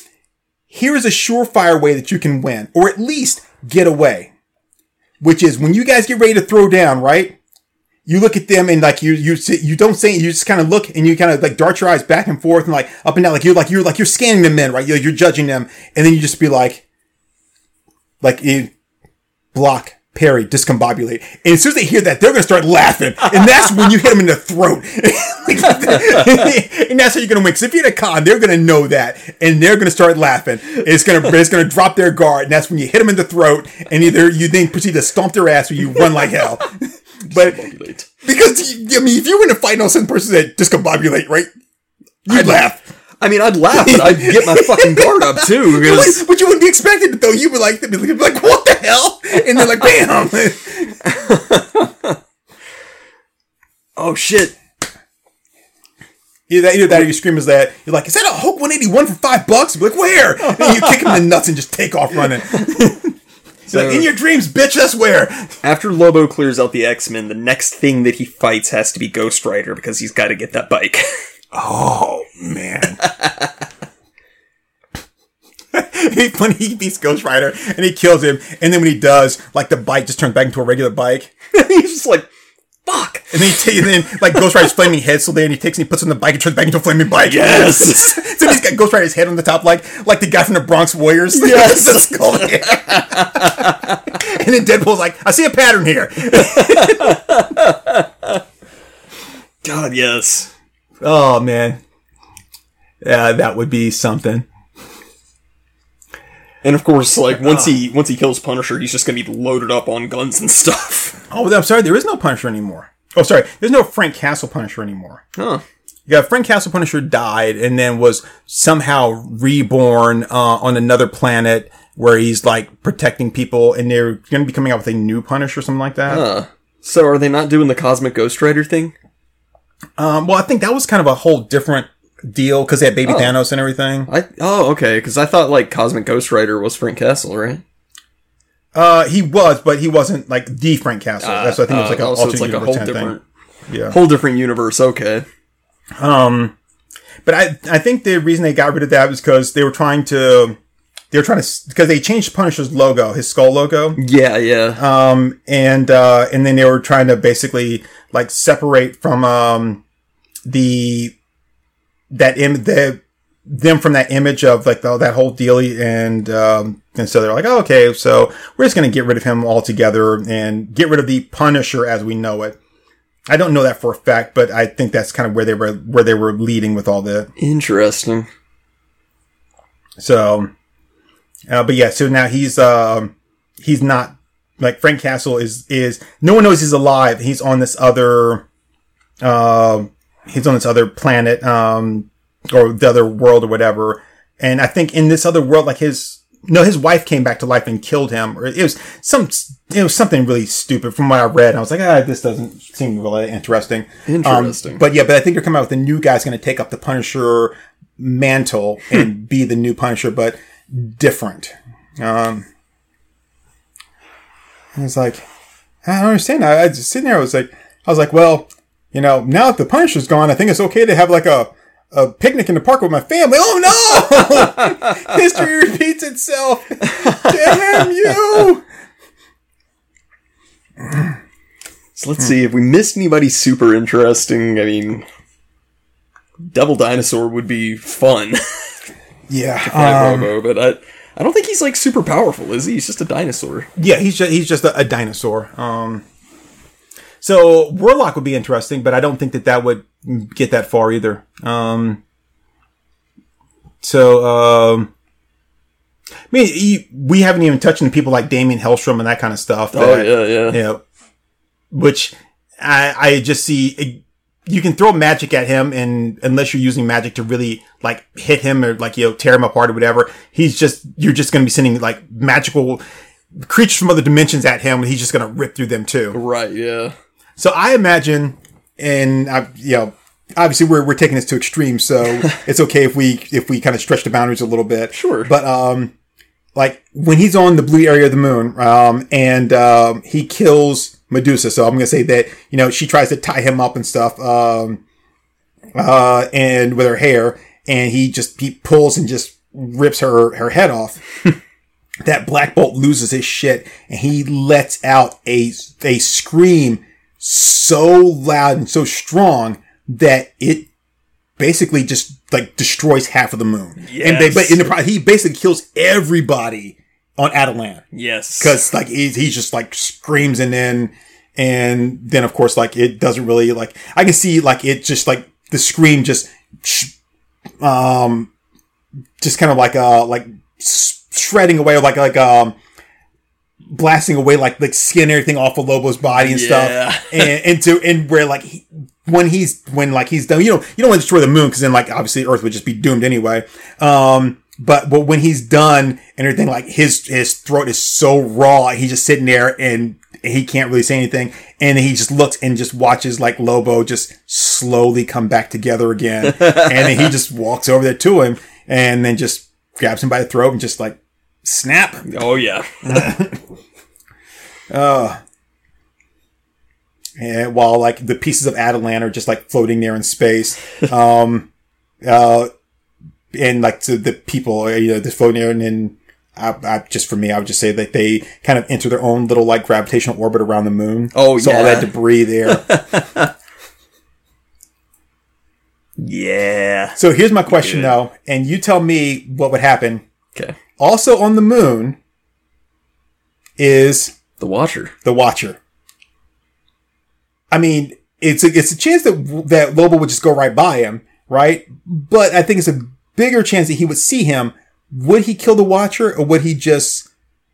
Here is a surefire way that you can win, or at least get away. Which is when you guys get ready to throw down, right? You look at them and like you you you don't say you just kind of look and you kind of like dart your eyes back and forth and like up and down. Like you're like you're like you're scanning them in right? You're, you're judging them. And then you just be like like you block parry discombobulate. And as soon as they hear that they're gonna start laughing. And that's when you hit them in the throat. And that's how you're gonna win. Because if you're at a con they're gonna know that. And they're gonna start laughing. It's gonna it's gonna drop their guard. And that's when you hit them in the throat. And either you then proceed to stomp their ass or you run like hell but Discombobulate. because I mean, if you were in a fight and all of a sudden person said discombobulate, right? You'd laugh. I mean, I'd laugh, but I'd get my fucking guard up too. But, Because but you wouldn't be expected to though. You would like to be like, what the hell? And they're like, bam. oh shit, Either that, either that, or you scream as that. You're like, is that a Hulk 181 for five bucks? You're like, where? And you kick him in the nuts and just take off running. You're like, in your dreams, bitch. That's where. After Lobo clears out the X Men, the next thing that he fights has to be Ghost Rider because he's got to get that bike. Oh man. when he beats Ghost Rider and he kills him, and then when he does, like the bike just turns back into a regular bike. he's just like, fuck. And then he takes, and then like Ghost Rider's flaming head, so then he takes and he puts it on the bike and turns back into a flaming bike. Yes. so he's got Ghost Rider's head on the top, like like the guy from the Bronx Warriors. Yes. the skull. and then Deadpool's like, I see a pattern here. God, yes. Oh man, yeah, that would be something. And of course, like once he once he kills Punisher, he's just gonna be loaded up on guns and stuff. Oh, I'm sorry, there is no Punisher anymore. Oh, sorry, there's no Frank Castle Punisher anymore. Huh. yeah, Frank Castle Punisher died and then was somehow reborn uh, on another planet where he's like protecting people, and they're going to be coming out with a new Punisher or something like that. Uh, so are they not doing the Cosmic Ghost Rider thing? Um, well, I think that was kind of a whole different deal because they had Baby Oh. Thanos and everything. I oh okay, because I thought like Cosmic Ghost Rider was Frank Castle, right? Uh, he was, but he wasn't like the Frank Castle. That's what I think it was like Uh, an oh, so alternate it's like a whole different, thing. Yeah. whole different universe. Okay, Um, but I I think the reason they got rid of that was because they were trying to they were trying to because they changed Punisher's logo, his skull logo. yeah, yeah. um, and uh, and then they were trying to basically like separate from um, the that Im- the them from that image of like the, that whole dealy and um, and so they're like oh, okay so we're just gonna get rid of him altogether and get rid of the Punisher as we know it. I don't know that for a fact, but I think that's kind of where they were where they were leading with all the Interesting. so, uh, but yeah, so now he's um he's not like Frank Castle is is no one knows he's alive. He's on this other uh, he's on this other planet um or the other world or whatever. And I think in this other world, like his no, his wife came back to life and killed him, or it was some it was something really stupid from what I read. I was like, ah, this doesn't seem really interesting. Um, Interesting. but yeah, but I think they're coming out with a new guy's going to take up the Punisher mantle and be the new Punisher, but different. Um, I was like, I don't understand. I, I just sitting there. I was like, I was like, well, you know, now that the Punisher's gone, I think it's okay to have like a a picnic in the park with my family. Oh no! History repeats itself. Damn you! So let's see if we missed anybody super interesting. I mean, Devil Dinosaur would be fun. Yeah. Um, Lobo, but I I don't think he's like super powerful, is he? He's just a dinosaur. Yeah, he's just he's just a, a dinosaur. Um, so Warlock would be interesting, but I don't think that that would get that far either. Um, so um, I mean, we haven't even touched on people like Daimon Hellstrom and that kind of stuff. Oh yeah, yeah, yeah. you know, which I, I just see you can throw magic at him and unless you're using magic to really like hit him or like, you know, tear him apart or whatever, he's just, you're just going to be sending like magical creatures from other dimensions at him and he's just going to rip through them too. Right, yeah. So I imagine, and I, you know, obviously we're, we're taking this to extremes, so it's okay if we, if we kind of stretch the boundaries a little bit. Sure. But, um, like when he's on the blue area of the moon, um, and, um, he kills Medusa. So I'm going to say that, you know, she tries to tie him up and stuff, um, uh, and with her hair, and he just, he pulls and just rips her, her head off. that Black Bolt loses his shit and he lets out a, a scream so loud and so strong that it basically just like destroys half of the moon. And they, but in the, pro- he basically kills everybody on Attilan Yes. because like he, he just like screams and then and then of course like it doesn't really like I can see like it just like the scream just um just kind of like uh like shredding away like like um blasting away like like skin and everything off of Lobo's body and Yeah. stuff and into and where like he, when he's when like he's done you know you don't want to destroy the moon because then like obviously Earth would just be doomed anyway. Um but but when he's done and everything like his his throat is so raw he's just sitting there and he can't really say anything. And he just looks and just watches like Lobo just slowly come back together again. And then he just walks over there to him and then just grabs him by the throat and just like snap Oh yeah. uh, and while like the pieces of Attilan are just like floating there in space. Um, uh, and like to the people, uh, you know, just floating there, and then I, I, just for me, I would just say that they kind of enter their own little like gravitational orbit around the moon. Oh, so all that debris there. Yeah. so here's my question Good. though, and you tell me what would happen. Okay. Also on the moon is The Watcher. the Watcher. I mean, it's a, it's a chance that that Lobo would just go right by him, right? But I think it's a bigger chance that he would see him. Would he kill the Watcher, or would he just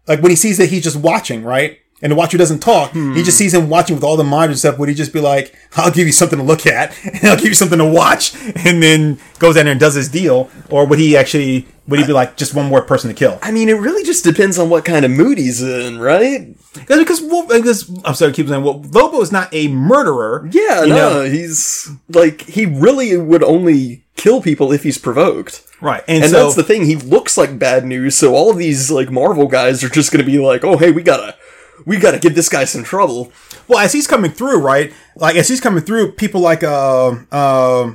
like when he sees that he's just watching, right? And the Watcher doesn't talk. He just sees him watching with all the monitors and stuff. Would he just be like, "I'll give you something to look at, and I'll give you something to watch," and then goes down there and does his deal? Or would he actually? Would he be like just one more person to kill? I mean, it really just depends on what kind of mood he's in, right? Because because I'm sorry, I keep saying well, Lobo is not a murderer. Yeah, no, know? he's like he really would only kill people if he's provoked. right. And, And so that's the thing, he looks like bad news, so all of these like Marvel guys are just gonna be like, Oh hey, we gotta we gotta give this guy some trouble. Well, as he's coming through, right? Like as he's coming through, people like uh, uh,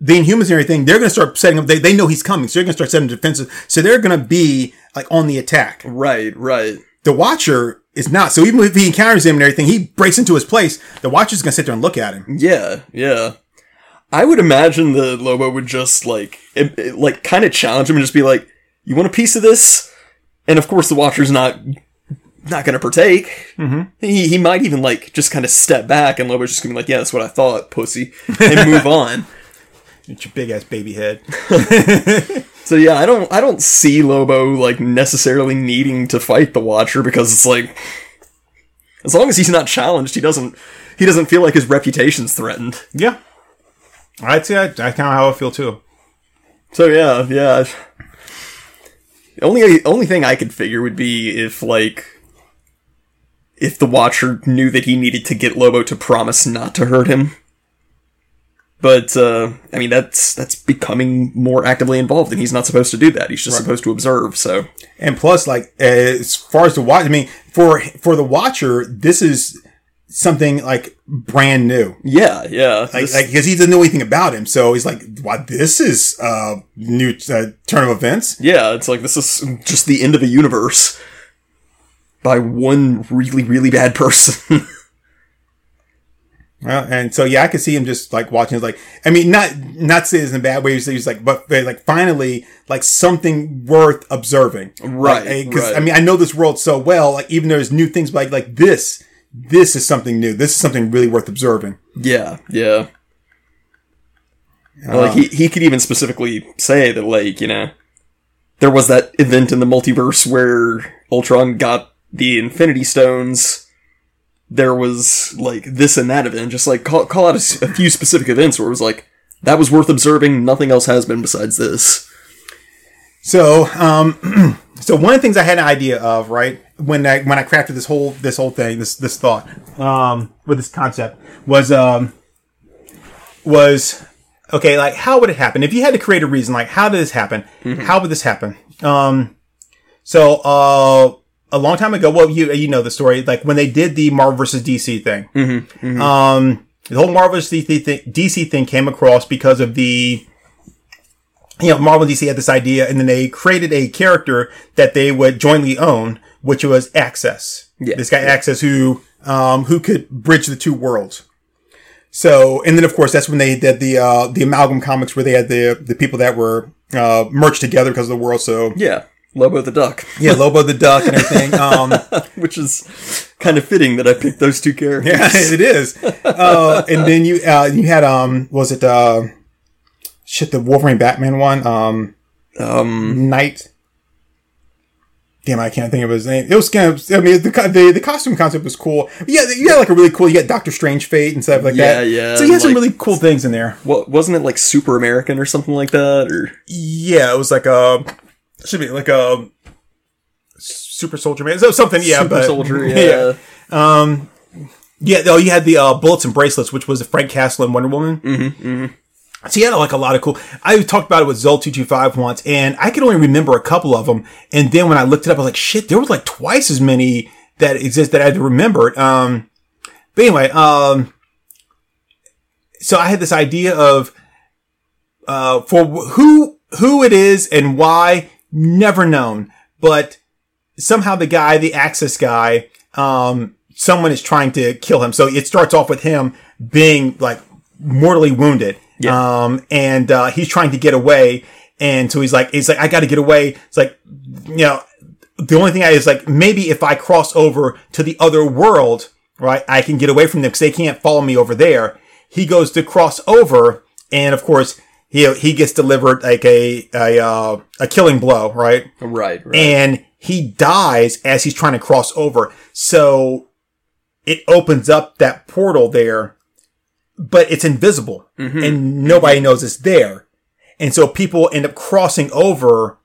the Inhumans and everything, they're going to start setting up. They, they know he's coming, so they're going to start setting defenses. So they're going to be like on the attack. Right, right. The Watcher is not. So even if he encounters him and everything, he breaks into his place. The Watcher's going to sit there and look at him. Yeah, yeah. I would imagine the Lobo would just like it, it, like kind of challenge him and just be like, "You want a piece of this?" And of course, the Watcher's not not going to partake. Mm-hmm. He he might even like just kind of step back, and Lobo's just going to be like, "Yeah, that's what I thought, pussy," and move on. It's your big ass baby head. So yeah, I don't I don't see Lobo like necessarily needing to fight the Watcher because it's like as long as he's not challenged, he doesn't he doesn't feel like his reputation's threatened. yeah. I'd say I, that's kind of how I feel too. So yeah, yeah. Only only thing I could figure would be if like if the Watcher knew that he needed to get Lobo to promise not to hurt him. But uh, I mean that's that's becoming more actively involved, and he's not supposed to do that. He's just supposed to observe. So And plus, like as far as the watch, I mean, for for the Watcher, this is something like brand new. yeah, yeah. like This- like because he doesn't know anything about him. So he's like, "What? This is uh new uh, turn of events." Yeah, it's like this is just the end of the universe by one really, really bad person. Well, and so yeah, I could see him just like watching. It's like, I mean, not not say this in a bad way. He's, he's like, but but, like finally, like something worth observing, Right, eh, Because right. I mean, I know this world so well. Like even there's new things, like like this. This is something new. This is something really worth observing. yeah, yeah. Uh, like he, he could even specifically say that like, you know, there was that event in the multiverse where Ultron got the Infinity Stones. There was like this and that event, just like call, call out a few specific events where it was like, that was worth observing, nothing else has been besides this. So, um, so one of the things I had an idea of, right, when I when I crafted this whole this whole thing, this this thought, um, with this concept was um, was okay, like how would it happen if you had to create a reason? Like, how did this happen? How would this happen? Um, so uh, a long time ago, well, you you know the story, like when they did the Marvel versus DC thing. Um, the whole Marvel versus DC thing, DC thing came across because of the you know, Marvel and DC had this idea, and then they created a character that they would jointly own, which was Access. Yeah. This guy Access, who um, who could bridge the two worlds. So, and then of course that's when they did the uh, the amalgam comics, where they had the the people that were uh, merged together because of the world. So, Yeah, Lobo the Duck. yeah, Lobo the Duck and everything. Um, which is kind of fitting that I picked those two characters. Yeah, it is. Uh, and then you uh, you had um was it uh shit the Wolverine Batman one um Um, Knight. Damn, I can't think of his name. It was kind of. I mean, the co- the, the costume concept was cool. Yeah, you had like a really cool. You got Doctor Strangefate and stuff like Yeah, that. yeah, So you had some like- really cool things in there. what wasn't it like Super American or something like that? Or Yeah, it was like a should be like a super soldier man. So something. Yeah, Super but Soldier? Yeah. Um, yeah, though you had the uh, bullets and bracelets, which was the Frank Castle and Wonder Woman. Mm-hmm, So you had like a lot of cool. I talked about it with Zol two two five once, and I could only remember a couple of them. And then when I looked it up, I was like, shit, there was like twice as many that exist that I had to remember. Um, but anyway, um, so I had this idea of uh, for wh- who who it is and why, never known, but somehow the guy, the Access guy, um, someone is trying to kill him. So it starts off with him being like mortally wounded. Yeah. Um, and, uh, he's trying to get away. And so he's like, he's like, I got to get away. It's like, you know, the only thing I is like, maybe if I cross over to the other world, right, I can get away from them because they can't follow me over there. He goes to cross over. And of course, he, he gets delivered like a, a, uh, a killing blow, right? right, right. and he dies as he's trying to cross over. So it opens up that portal there, but it's invisible and nobody knows it's there. And so people end up crossing over,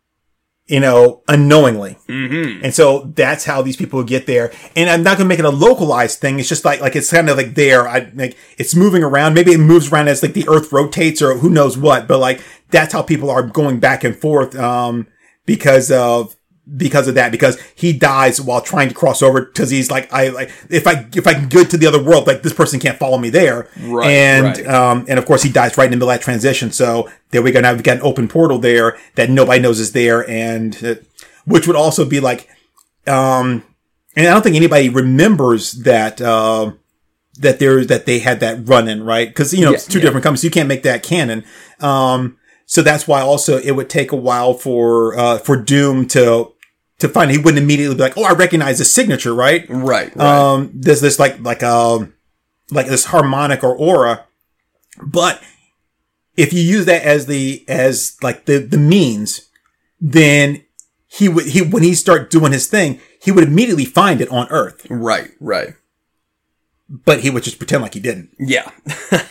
you know, unknowingly. Mm-hmm. And so that's how these people get there. And I'm not going to make it a localized thing. It's just like, like it's kind of like there. I like it's moving around. Maybe it moves around as like the earth rotates or who knows what, but like that's how people are going back and forth. Um, because of, because of that, because he dies while trying to cross over because he's like, I like, if I, if I can get to the other world, like this person can't follow me there. Right, And, right. um, and of course he dies right in the middle of that transition. So there we go. Now we've got an open portal there that nobody knows is there. And, uh, which would also be like, um, and I don't think anybody remembers that, uh, that there, that they had that run in, right? Cause, you know, Yeah, it's two yeah. different companies. So you can't make that canon. Um, so that's why also it would take a while for, uh, for Doom to, to find, he wouldn't immediately be like, Oh, I recognize the signature, right? Right. right. Um, there's this like, like, um, like this harmonic or aura. But if you use that as the, as like the, the means, then he would, he, when he start doing his thing, he would immediately find it on Earth, right. Right. but he would just pretend like he didn't. Yeah.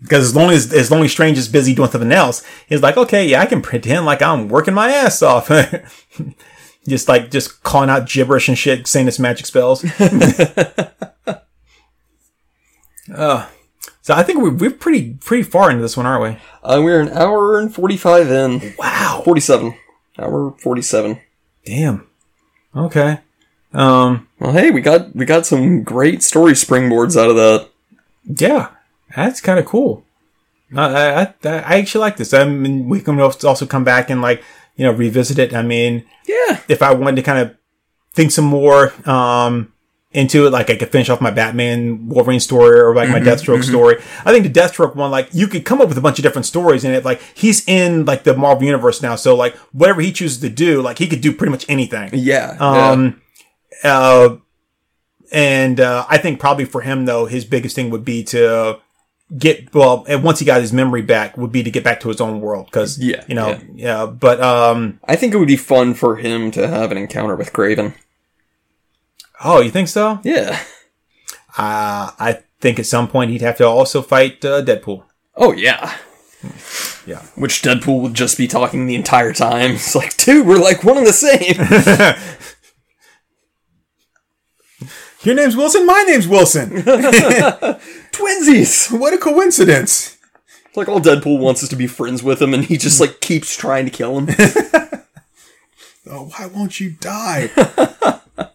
Because as long as, as long as Strange is busy doing something else, he's like, okay, yeah, I can pretend like I'm working my ass off. just like, just calling out gibberish and shit, saying this magic spells. uh, so I think we're, we're pretty, pretty far into this one, aren't we? Uh, we're an hour and 45 in. Wow. 47. Hour 47. Damn. Okay. Um, Well, hey, we got we got some great story springboards out of that. yeah, that's kind of cool. I, I, I I actually like this. I mean, we can also come back and like, you know, revisit it. I mean, Yeah. if I wanted to kind of think some more, um, into it, like I could finish off my Batman Wolverine story or like my Deathstroke story. I think the Deathstroke one, like you could come up with a bunch of different stories in it. Like he's in like the Marvel universe now. So like whatever he chooses to do, like he could do pretty much anything. Yeah. yeah. Um, uh, and, uh, I think probably for him though, his biggest thing would be to get, well, and once he got his memory back would be to get back to his own world. Cause, Yeah, you know, yeah. yeah, but, um, I think it would be fun for him to have an encounter with Kraven. oh, you think so? Yeah. Uh, I think at some point he'd have to also fight, uh, Deadpool. Oh yeah. Yeah. Which Deadpool would just be talking the entire time. It's like, dude, we're like one and the same. Your name's Wilson. My name's Wilson. Twinsies. what a coincidence. It's like all Deadpool wants is to be friends with him, and he just like keeps trying to kill him. Oh, why won't you die? It's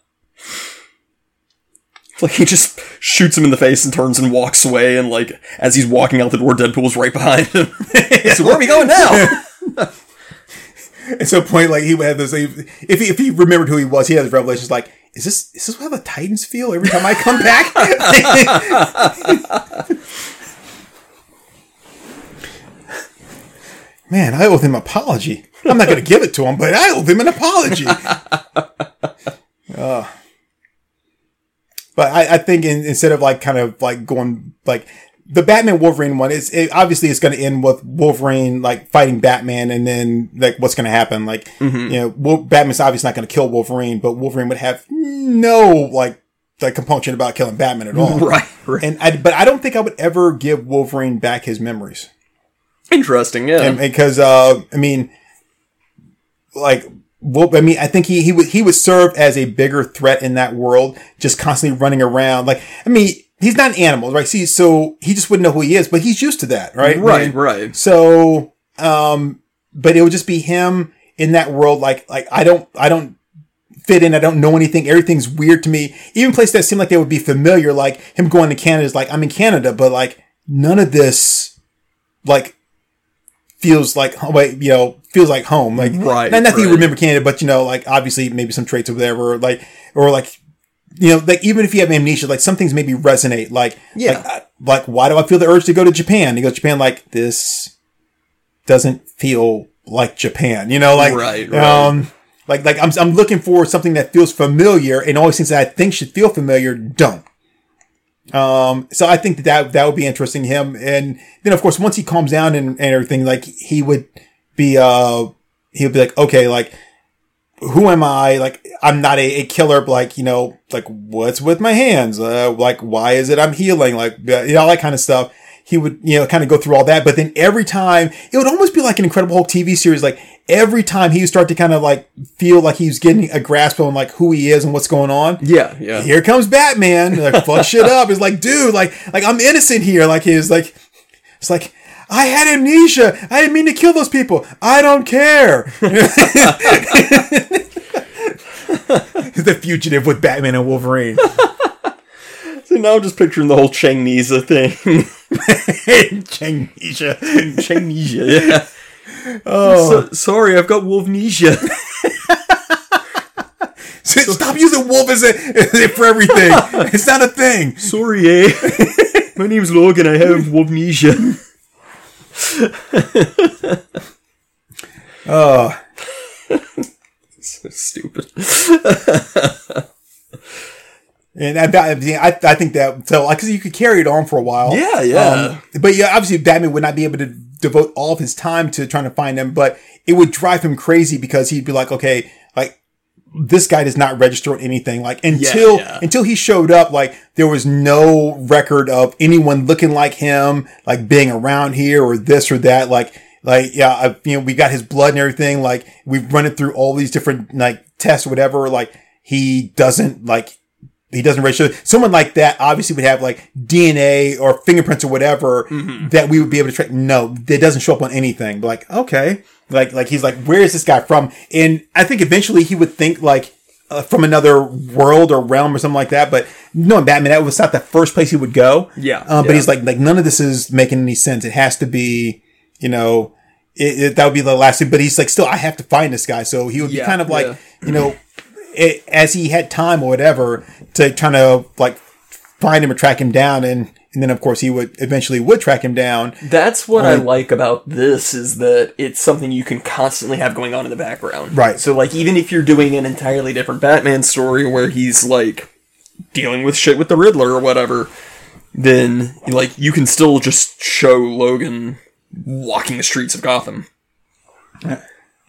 like he just shoots him in the face and turns and walks away, and like as he's walking out the door, Deadpool's right behind him. so where are we going now? At some point, like he would have this. If he, if he remembered who he was, he had his revelations. Like, is this is this how the Titans feel every time I come back? Man, I owe him an apology. I'm not going to give it to him, but I owe him an apology. Uh, but I, I think in, instead of like kind of like going like the Batman Wolverine one is it, obviously it's going to end with Wolverine like fighting Batman and then like what's going to happen like you know Wol- Batman's obviously not going to kill Wolverine but Wolverine would have no like like compunction about killing Batman at all right, right. and I but I don't think I would ever give Wolverine back his memories Interesting. Yeah. because uh I mean like well, I mean, I think he he would he would serve as a bigger threat in that world, just constantly running around. Like, I mean, he's not an animal, right? See, so he just wouldn't know who he is, but he's used to that, right? right. And Right. So, um, but it would just be him in that world. Like, like I don't, I don't fit in. I don't know anything. Everything's weird to me. Even places that seem like they would be familiar, like him going to Canada is like I'm in Canada, but like none of this, like feels like wait, you know, feels like home. Like Right, not, not that you remember Canada, but you know, like obviously maybe some traits or whatever, like or like you know, like even if you have amnesia, like some things maybe resonate. Like Yeah. like, I- like why do I feel the urge to go to Japan? You go to Japan, like this doesn't feel like Japan. You know, like Right, right. um. Like, like I'm, I'm looking for something that feels familiar and always things that I think should feel familiar don't. Um, so I think that, that that would be interesting him. And then of course, once he calms down and, and everything, like he would be, uh, he would be like, okay, like who am I? Like, I'm not a, a killer, but like, you know, like, what's with my hands? Uh, like, why is it I'm healing? Like, you know, all that kind of stuff. He would, you know, kind of go through all that. But then every time, it would almost be like an Incredible Hulk TV series. Like, every time he would start to kind of like feel like he was getting a grasp on like who he is and what's going on. Yeah, yeah. Here comes Batman. Like, fuck shit up. It's like, dude, like, like, I'm innocent here. Like, he's like, it's like, I had amnesia. I didn't mean to kill those people. I don't care. the fugitive with Batman and Wolverine. So now I'm just picturing the whole Changnesia thing. Changnesia. Changnesia, yeah. Oh, so, sorry, I've got Wolvnesia. Stop using wolf as a, for everything. It's not a thing. Sorry, eh? My name's Logan. I have Wolvnesia. Oh. so stupid. And I, I, I think that so because you could carry it on for a while. Yeah, yeah. Um, but yeah, obviously Batman would not be able to devote all of his time to trying to find him, but it would drive him crazy because he'd be like, okay, like this guy does not register on anything. Like until yeah. until he showed up, like there was no record of anyone looking like him, like being around here or this or that. Like like yeah, I, you know, we got his blood and everything. Like we've run it through all these different like tests, whatever. Like he doesn't like he doesn't register. Someone like that obviously would have like DNA or fingerprints or whatever Mm-hmm. that we would be able to track. No, it doesn't show up on anything. But like, okay, like like he's like, where is this guy from? And I think eventually he would think like uh, from another world or realm or something like that. But no, Batman, that was not the first place he would go. Yeah, uh, but yeah. he's like like none of this is making any sense. It has to be, you know. It, it, that would be the last thing, but he's like, still, I have to find this guy. So he would be Yeah, kind of like, yeah. you know, it, as he had time or whatever to trying to like find him or track him down and and then of course he would eventually would track him down That's what I like about this is that it's something you can constantly have going on in the background. Right. So like even if you're doing an entirely different Batman story where he's like dealing with shit with the Riddler or whatever, then like you can still just show Logan walking the streets of Gotham.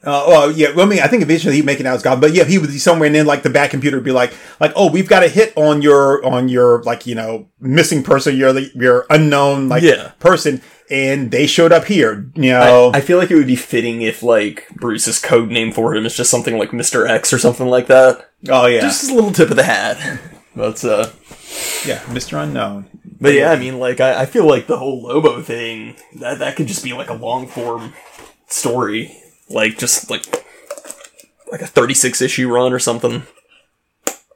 Uh, well yeah well, I mean I think eventually he'd make it out as God but yeah he would be somewhere and then like the Batcomputer would be like like oh we've got a hit on your on your like you know missing person your your unknown like Yeah. person and they showed up here you know I feel like it would be fitting if like Bruce's code name for him is just something like Mr. X or something like that. oh yeah Just a little tip of the hat. But uh yeah Mr. Unknown But yeah, I mean, like, I, I feel like the whole Lobo thing, that, that could just be like a long form story. Like, just like, like a 36 issue run or something.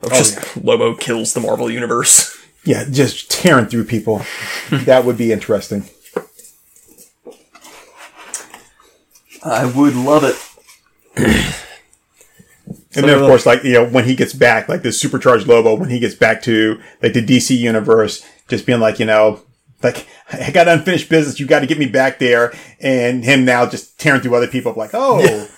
Of oh, just Lobo kills the Marvel Universe. yeah just tearing through people that would be interesting I would love it. And then, of course, like you know, when he gets back, like the supercharged Lobo, when he gets back to like the DC universe, just being like, you know, like I got unfinished business, you got to get me back there, and him now just tearing through other people, like, oh,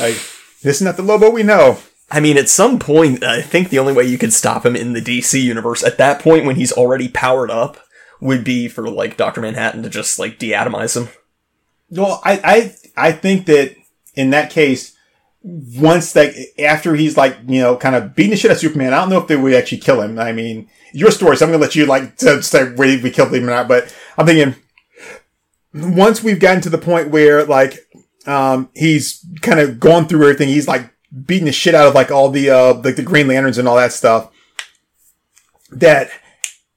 like this is not the Lobo we know. I mean, at some point, I think the only way you could stop him in the DC universe, at that point when he's already powered up, would be for, like, Dr. Manhattan to just, like, deatomize him. Well, I I I think that in that case, once like after he's like you know kind of beating the shit out of Superman, I don't know if they would actually kill him. I mean, your story, so I'm gonna let you like say whether we killed him or not. But I'm thinking once we've gotten to the point where like um he's kind of gone through everything, he's like beating the shit out of like all the uh like the Green Lanterns and all that stuff. That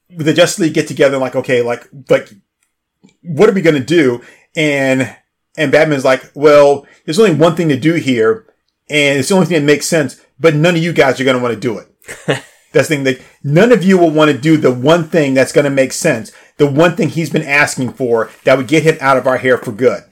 the Justice League get together and like okay, like like what are we gonna do? And and Batman's like, well, there's only one thing to do here, and it's the only thing that makes sense. But none of you guys are going to want to do it. That's the thing. That none of you will want to do the one thing that's going to make sense. The one thing he's been asking for that would get him out of our hair for good.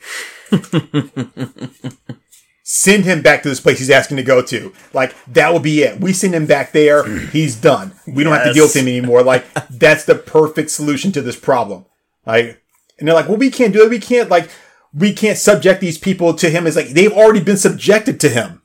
send him back to this place he's asking to go to. Like that would be it. We send him back there. He's done. We don't have to deal with him anymore. Like that's the perfect solution to this problem. Like, and they're like, well, we can't do it. We can't like, we can't subject these people to him. It's like they've already been subjected to him.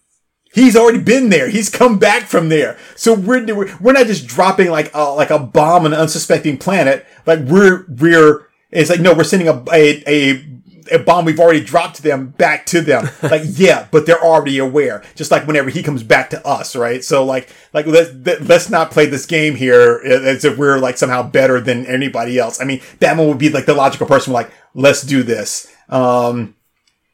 He's already been there. He's come back from there. So we're we're, not just dropping like a, like a bomb on an unsuspecting planet. Like we're we're it's like no, we're sending a a a, a bomb we've already dropped to them back to them. like, yeah, but they're already aware. Just like whenever he comes back to us, right? So like, like let's let's not play this game here as if we're like somehow better than anybody else. I mean, Batman would be like the logical person, like, let's do this. Um,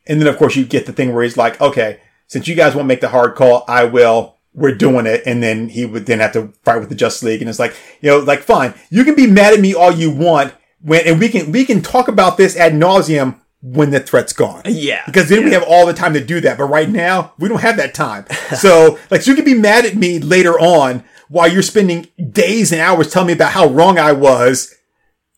and then of course you get the thing where he's like, okay, since you guys won't make the hard call, I will. We're doing it. And then he would then have to fight with the Justice League. And it's like, you know, like, fine, you can be mad at me all you want when, and we can, we can talk about this ad nauseum when the threat's gone. Yeah. Because then yeah. we have all the time to do that. But right now, we don't have that time. so, like, so you can be mad at me later on while you're spending days and hours telling me about how wrong I was.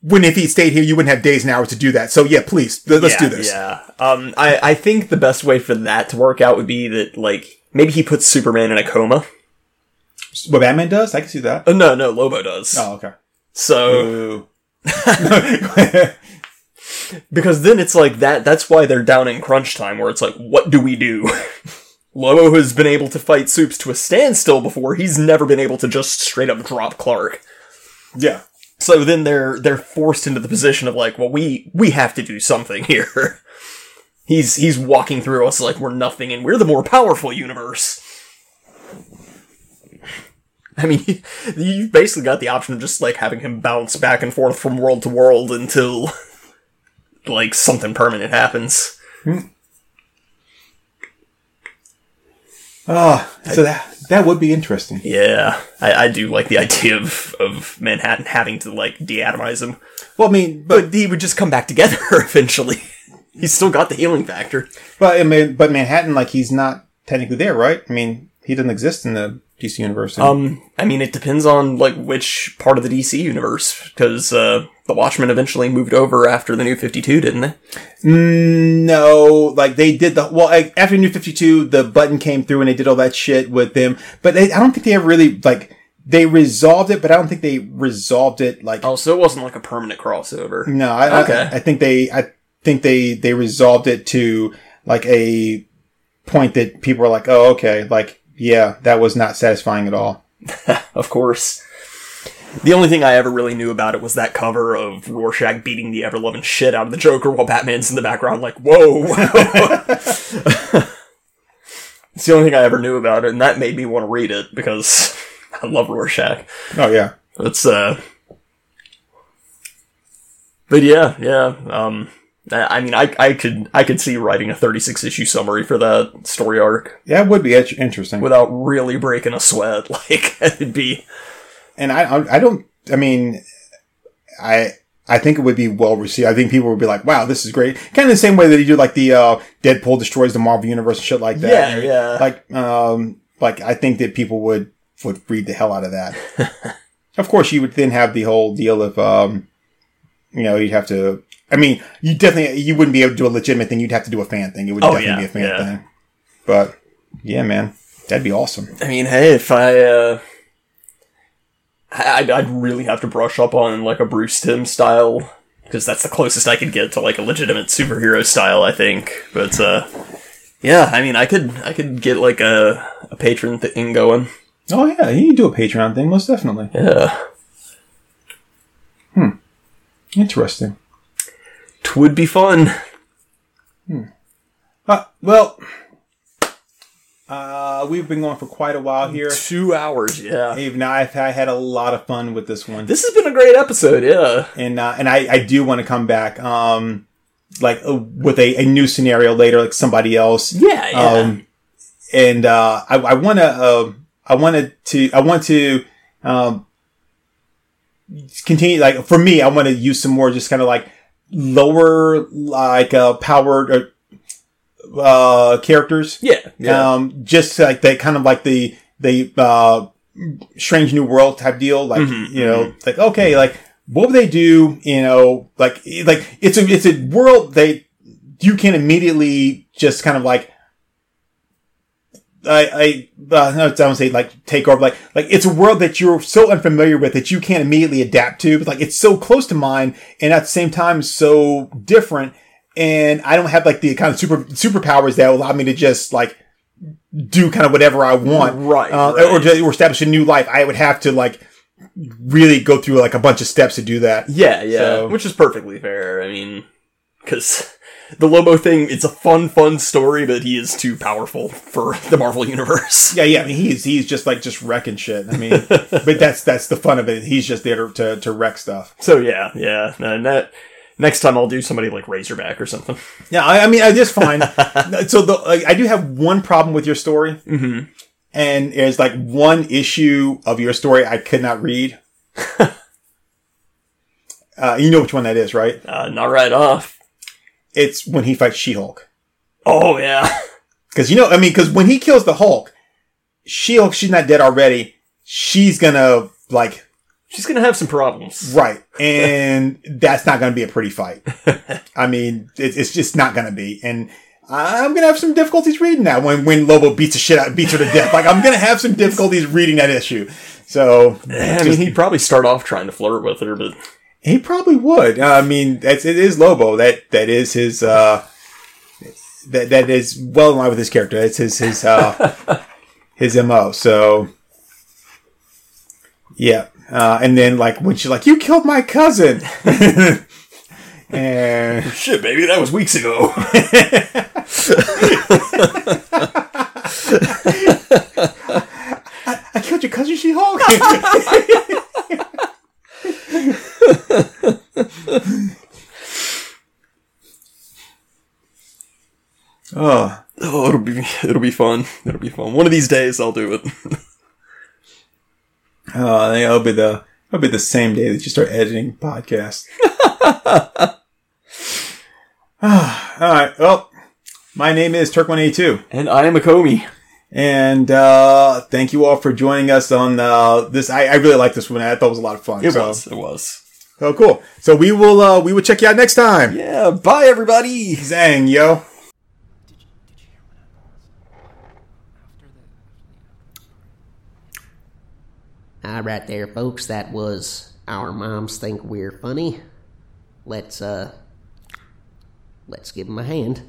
When if he stayed here, you wouldn't have days and hours to do that. So yeah, please, let's yeah, do this. Yeah. Um, I, I think the best way for that to work out would be that, like, maybe he puts Superman in a coma. What Batman does, I can see that. Uh, no, no, Lobo does. Oh, okay. So, because then it's like that, that's why they're down in crunch time, where it's like, what do we do? Lobo has been able to fight Supes to a standstill before. He's never been able to just straight up drop Clark. yeah. So then they're they're forced into the position of like, well, we we have to do something here. he's he's walking through us like we're nothing, and we're the more powerful universe. I mean, you've basically got the option of just like having him bounce back and forth from world to world until like something permanent happens. Oh, so that that would be interesting. Yeah, I, I do like the idea of of Manhattan having to like deatomize him, Well, I mean, but but he would just come back together eventually. He's still got the healing factor. but I mean, but Manhattan, like, he's not technically there, right? I mean, he doesn't exist in the DC universe. Um, I mean, it depends on like which part of the DC universe, because uh, the Watchmen eventually moved over after the New Fifty Two, didn't they? no, like they did the well like, after New Fifty Two, the button came through and they did all that shit with them. But they, I don't think they ever really like they resolved it, but I don't think they resolved it like Oh, so it wasn't like a permanent crossover. No, I, Okay. I, I think they, I think they, they resolved it to like a point that people were like, oh, okay, like, yeah, that was not satisfying at all. Of course. The only thing I ever really knew about it was that cover of Rorschach beating the ever loving shit out of the Joker while Batman's in the background, like, whoa. it's the only thing I ever knew about it, and that made me want to read it because I love Rorschach. Oh yeah. It's uh But yeah, yeah. Um I I mean I I could I could see writing a 36 issue summary for that story arc Yeah, it would be interesting. without really breaking a sweat. Like it'd be and I, I, I don't, I mean, I, I think it would be well received. I think people would be like, wow, this is great. Kind of the same way that you do like the, uh, Deadpool destroys the Marvel universe and shit like that. Yeah, yeah. Like, um, like I think that people would, would read the hell out of that. of course, you would then have the whole deal of, um, you know, you'd have to, I mean, you definitely, you wouldn't be able to do a legitimate thing. You'd have to do a fan thing. It would Oh, definitely yeah, be a fan yeah. thing. But yeah, man, that'd be awesome. I mean, hey, if I uh I- I'd, I'd really have to brush up on like a Bruce Timm style because that's the closest I could get to like a legitimate superhero style, I think. But uh yeah, I mean, I could I could get like a a Patreon thing going. Oh yeah, you can do a Patreon thing, most definitely. Yeah. Hmm. Interesting. Twould be fun. Uh, well, uh, we've been going for quite a while here. Two hours, yeah. Even I've I had a lot of fun with this one, This has been a great episode, yeah. and uh, and I, I do want to come back, um, like uh, with a, a new scenario later, like somebody else. Yeah, yeah. Um, and uh, I, I want to, uh, I wanted to, I want to, um, continue. Like for me, I want to use some more, just kind of like lower, like uh, powered uh, uh, characters. yeah, yeah. Um, just like they kind of like the the uh, strange new world type deal. Like Mhm, you know, like okay, like what would they do? You know, like like it's a it's a world they you can immediately just kind of like. I, I, uh, no, I don't say like take over, like, like it's a world that you're so unfamiliar with that you can't immediately adapt to. But like it's so close to mine and at the same time so different. And I don't have like the kind of super, superpowers that allow me to just like do kind of whatever I want. Right, Uh, right. Or, to, or establish a new life. I would have to like really go through like a bunch of steps to do that. Yeah, yeah, So- which is perfectly fair. I mean, because the Lobo thing, it's a fun, fun story, but he is too powerful for the Marvel universe. Yeah, yeah. I mean, he's he's just like just wrecking shit. I mean, but that's that's the fun of it. He's just there to to, wreck stuff. So yeah, yeah. And that next time I'll do somebody like Razorback or something. Yeah, I, I mean, I just fine. so the like, I do have one problem with your story, mm-hmm. and there's like one issue of your story I could not read. uh, you know which one that is, right? Uh, not right off. It's when he fights She Hulk. Oh yeah. Because you know, I mean, because when he kills the Hulk, She Hulk, she's not dead already. She's gonna like She's gonna have some problems. Right. And that's not gonna be a pretty fight. I mean, it, it's just not gonna be. And I'm gonna have some difficulties reading that when, when Lobo beats the shit out, beats her to death. Like, I'm gonna have some difficulties reading that issue. So, I mean, he'd probably start off trying to flirt with her, but he probably would. Uh, I mean, that's, it is Lobo. That, that is his, uh, that, that is well in line with his character. That's his, his, uh, his MO. So, yeah. Uh, and then like when she's like, "You killed my cousin," and shit, baby, that was weeks ago. I, I killed your cousin, She Hulk. Oh, oh, it'll be it'll be fun. It'll be fun. One of these days, I'll do it. Oh, I think it'll be the it'll be the same day that you start editing podcasts. all right. Well, my name is Turk182. And I am Acomi. And uh, thank you all for joining us on uh, this. I, I really like this one. I thought it was a lot of fun. It so. was. It was. Oh, cool. So we will uh, we will check you out next time. Yeah. Bye, everybody. Zang, yo. All right, there, folks. That was our moms think we're funny. Let's uh, let's give them a hand.